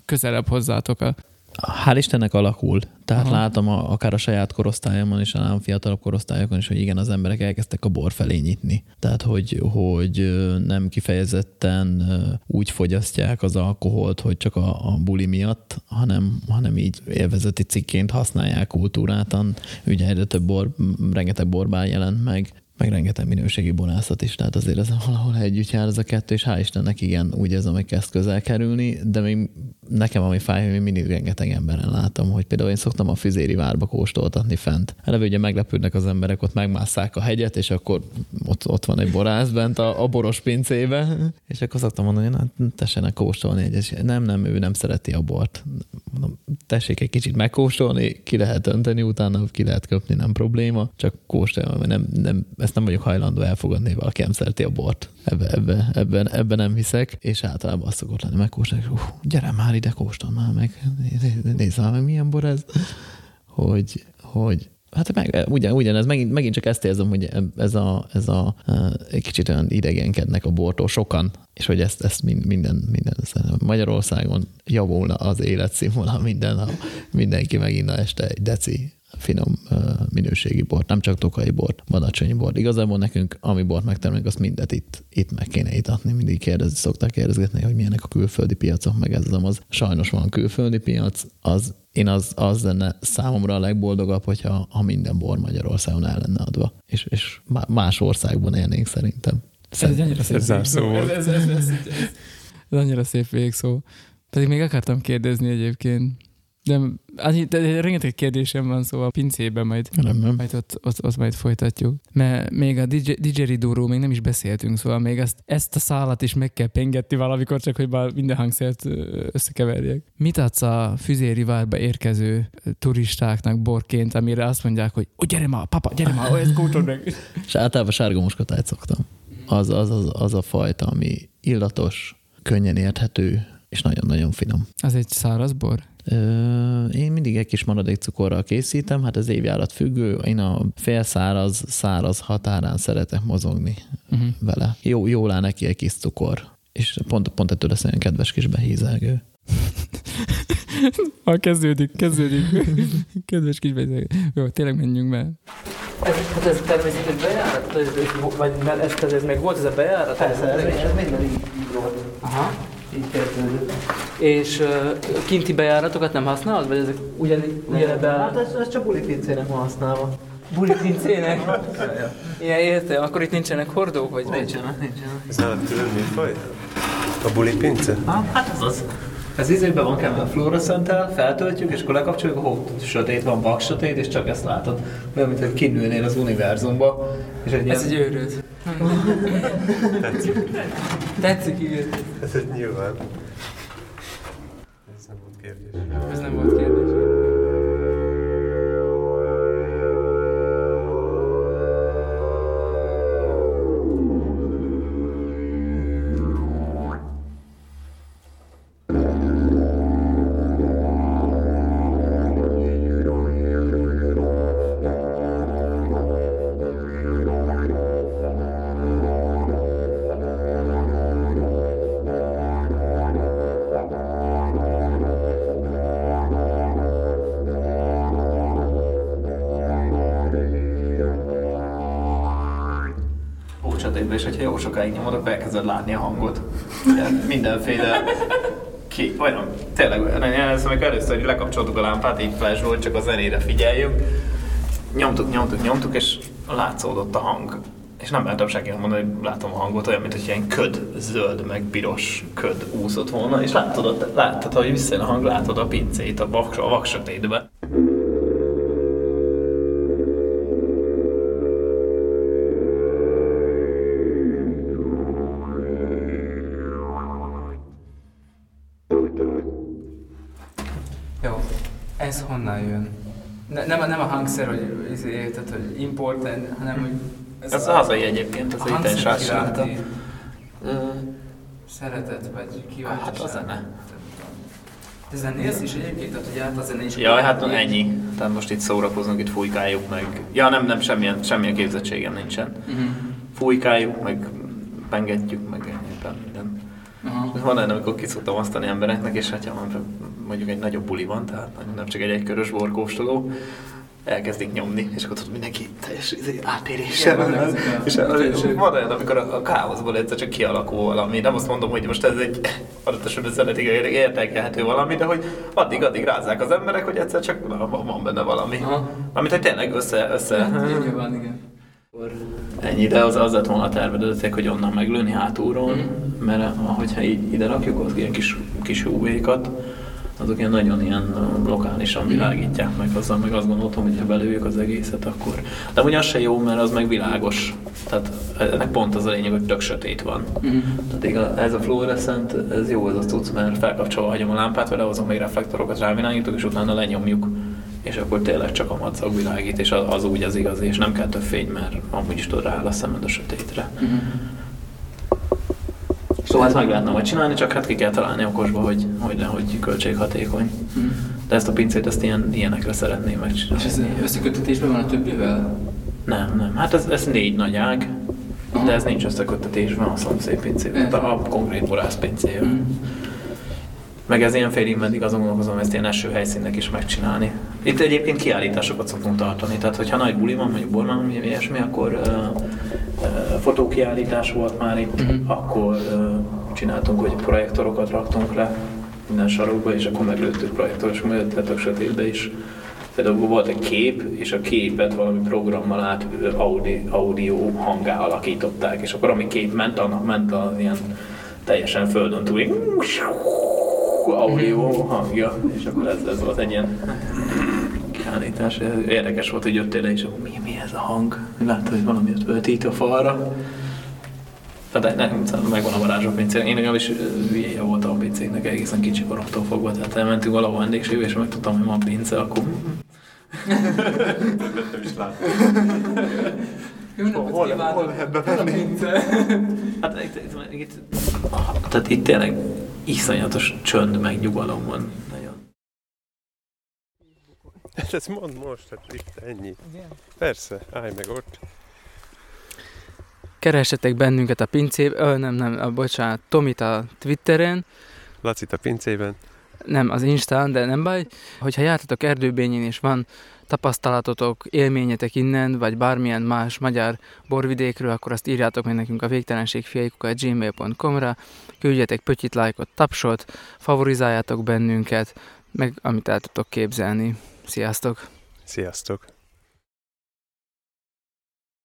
közelebb hozzátok a, Hál' Istennek alakul. Tehát Aha. látom a, akár a saját korosztályomon és a nálam fiatalabb korosztályokon is, hogy igen, az emberek elkezdtek a bor felé nyitni. Tehát, hogy, hogy nem kifejezetten úgy fogyasztják az alkoholt, hogy csak a, a buli miatt, hanem, hanem így élvezeti cikként használják kultúrátan. Ugye egyre több bor, rengeteg borbál jelent meg, meg rengeteg minőségi borászat is, tehát azért ez valahol együtt jár ez a kettő, és hál' Istennek igen, úgy ez, ami kezd közel kerülni, de még nekem ami fáj, hogy mindig rengeteg emberen látom, hogy például én szoktam a Füzéri várba kóstoltatni fent. Eleve ugye meglepődnek az emberek, ott megmásszák a hegyet, és akkor ott, ott van egy borász bent a, a boros pincébe, és akkor szoktam mondani, hogy na, tessenek kóstolni egyet. Nem, nem, ő nem szereti a bort. Mondom, tessék egy kicsit megkóstolni, ki lehet önteni, utána ki lehet köpni, nem probléma, csak kóstolja, mert nem, nem, ezt nem vagyok hajlandó elfogadni, hogy valaki nem szereti a bort. Ebbe, ebbe, ebben, ebben nem hiszek, és általában azt szokott lenni, megkóstolni, hogy gyere már ide, kóstol már meg, nézd már meg, milyen bor ez, hogy, hogy Hát meg, ugyan, ugyanez, megint, megint csak ezt érzem, hogy ez a, ez a egy kicsit olyan idegenkednek a bortól sokan, és hogy ezt, ezt minden, minden Magyarországon javulna az életszínvonal minden, ha mindenki megint este egy deci finom minőségi bort, nem csak tokai bort, badacsonyi bort. Igazából nekünk, ami bort megtermelünk, azt mindet itt, itt meg kéne itatni. Mindig kérdezni, szokták kérdezgetni, hogy milyenek a külföldi piacok, meg ez az. Sajnos van külföldi piac, az én az, az lenne számomra a legboldogabb, hogyha ha minden bor Magyarországon el lenne adva. És, és más országban élnénk szerintem. Ez egy annyira szép ez, ez, ez, ez, ez, ez, ez annyira szép végszó. Pedig még akartam kérdezni egyébként, de, annyi, de rengeteg kérdésem van, szóval a pincében majd, nem, majd ott, ott, ott, majd folytatjuk. Mert még a didgeridóról még nem is beszéltünk, szóval még ezt, ezt a szálat is meg kell pengetni valamikor, csak hogy már minden hangszert összekeverjek. Mit adsz a Füzéri várba érkező turistáknak borként, amire azt mondják, hogy oh, gyere már, papa, gyere már, ezt kótod meg. És általában sárga muskotájt szoktam. Az, az, az, az a fajta, ami illatos, könnyen érthető, és nagyon-nagyon finom. Az egy száraz bor? Én mindig egy kis maradék cukorral készítem, hát az évjárat függő, én a félszáraz, száraz határán szeretek mozogni uh-huh. vele. Jó, jól áll neki egy kis cukor, és pont, pont ettől lesz olyan kedves kis behízelgő. Ha kezdődik, kezdődik. Kedves kis bejárat. Jó, tényleg menjünk be. Ez, hát ez természetesen bejárat? Ez, ez, vagy ez, ez, ez meg volt ez a bejárat? Persze, ez, ez minden így, így volt. Aha. Így kezdődött. És uh, kinti bejáratokat nem használod? Vagy ezek ugyan, ugyanebben? Hát ez, ez csak bulipincének van használva. Bulipincének? Igen, értem. Akkor itt nincsenek hordók? Vagy Nincsenek, nincsenek. Ez nem külön műfaj? A buli pince? Ah, hát ez az. Ez izébe van kell a fluoreszenttel, feltöltjük, és akkor lekapcsoljuk, hó, sötét van, vak sötét, és csak ezt látod. Olyan, mint hogy kinőnél az univerzumba. És egy Ez egy ilyen... őrült. Tetszik. Tetszik, igen. Ez egy nyilván. Ez nem volt jó sokáig nyomod, akkor elkezded látni a hangot. Ilyen mindenféle ki, olyan, tényleg ezt amikor először hogy lekapcsoltuk a lámpát, így flash volt, csak a zenére figyeljünk. Nyomtuk, nyomtuk, nyomtuk, és látszódott a hang. És nem mertem senkinek mondani, hogy látom a hangot, olyan, mint hogy ilyen köd, zöld, meg piros köd úszott volna, és látod, láttad, hogy visszajön a hang, látod a pincét a, vak, a vaksötétbe. Import, hanem hogy... Ez a hazai egyébként, ez a egy hangszer teljesen iránti Ö, szeretet, vagy kíváncsiság. Hát a zene. Te zenélsz is egyébként? Tehát, hogy át a zene is... Ja, hát ennyi. Tehát most itt szórakozunk, itt fújkáljuk meg. Ja, nem, nem, semmilyen, semmilyen képzettségem nincsen. Mhm. Fújkáljuk, meg pengetjük, meg ennyi, nem, minden. Aha. Van olyan, amikor ki szoktam asztani embereknek, és hát ja, mondjuk egy nagyobb buli van, tehát nem csak egy egykörös borkóstoló, elkezdik nyomni, és akkor tudod mindenki teljes izé, átéréssel. És, van olyan, amikor a, a káoszból egyszer csak kialakul valami. Nem azt mondom, hogy most ez egy adott esetben zenetikailag értékelhető valami, de hogy addig-addig rázzák az emberek, hogy egyszer csak van van benne valami. Aha. Amit hogy tényleg össze, össze Nyilván, igen. Ennyi, de az, az lett volna a tervedetek, hogy onnan meglőni hátulról, Mhm. mert ahogyha így ide rakjuk az ilyen kis, kis UV-kat, azok ilyen nagyon ilyen lokálisan világítják meg azzal, meg azt gondoltam, hogy ha belőjük az egészet, akkor... De ugye az se jó, mert az meg világos. Tehát ennek pont az a lényeg, hogy tök sötét van. Mhm. Tehát igaz, ez a fluoreszent, ez jó ez a cucc, mert felkapcsolva hagyom a lámpát, vele hozom még reflektorokat, rávilágítok, és utána lenyomjuk. És akkor tényleg csak a madzag világít, és az, az úgy az igazi, és nem kell több fény, mert amúgy is tudod rááll a szemed a sötétre. Mhm. Szóval ezt meg lehetne majd csinálni, csak hát ki kell találni okosba, hogy, hogy, hogy költséghatékony. Mhm. De ezt a pincét, ezt ilyen, ilyenekre szeretném megcsinálni. És ez összekötetésben van a többivel? Nem, nem. Hát ez, ez négy nagy ág, de ez nincs összekötetésben a szomszéd pincével, a, a konkrét borász pincével. Mhm. Meg ez ilyen félig meddig azon gondolkozom, ezt ilyen eső helyszínnek is megcsinálni. Itt egyébként kiállításokat szoktunk tartani, tehát hogyha nagy buli van, mondjuk vagy ilyesmi, akkor uh, fotókiállítás volt már itt, Mhm. akkor uh, csináltunk, hogy projektorokat raktunk le minden sarokba, és akkor meglőttük projektoros, tök sötétbe is. Például volt egy kép, és a képet valami programmal át audi, audio hangá alakították, és akkor ami kép ment, annak ment az ilyen teljesen földön túl, így audio hangja, és akkor ez, ez volt egy ilyen kiállítás. Érdekes volt, hogy jöttél le, és akkor mi ez a hang? Láttad, hogy valami ott öltít a falra. Tehát nem, megvan a varázs a pincének. Én legalábbis ö, hülyeje voltam a pincéknek egészen kicsi koromtól fogva. Tehát elmentünk valahol vendégségbe, és megtudtam, hogy van pince, akkor Nem is láttam. Jó napot kívánok! hol lehet bevenni? Hol? Hát itt, itt, itt, tehát itt tényleg iszonyatos csönd, meg nyugalom van. Hát ezt mondd most, hát itt ennyi. Persze, állj meg ott. Keressetek bennünket a pincében, ö, nem, nem, a, bocsánat, Tomit a Twitteren, Lacit a pincében. nem az Instán, de nem baj, hogyha jártatok erdőbényén és van tapasztalatotok, élményetek innen, vagy bármilyen más magyar borvidékről, akkor azt írjátok meg nekünk a végtelenségfiaikukat gmail.com-ra, küldjetek pötyit, lájkot, tapsot, favorizáljátok bennünket, meg amit el tudtok képzelni. Sziasztok! Sziasztok!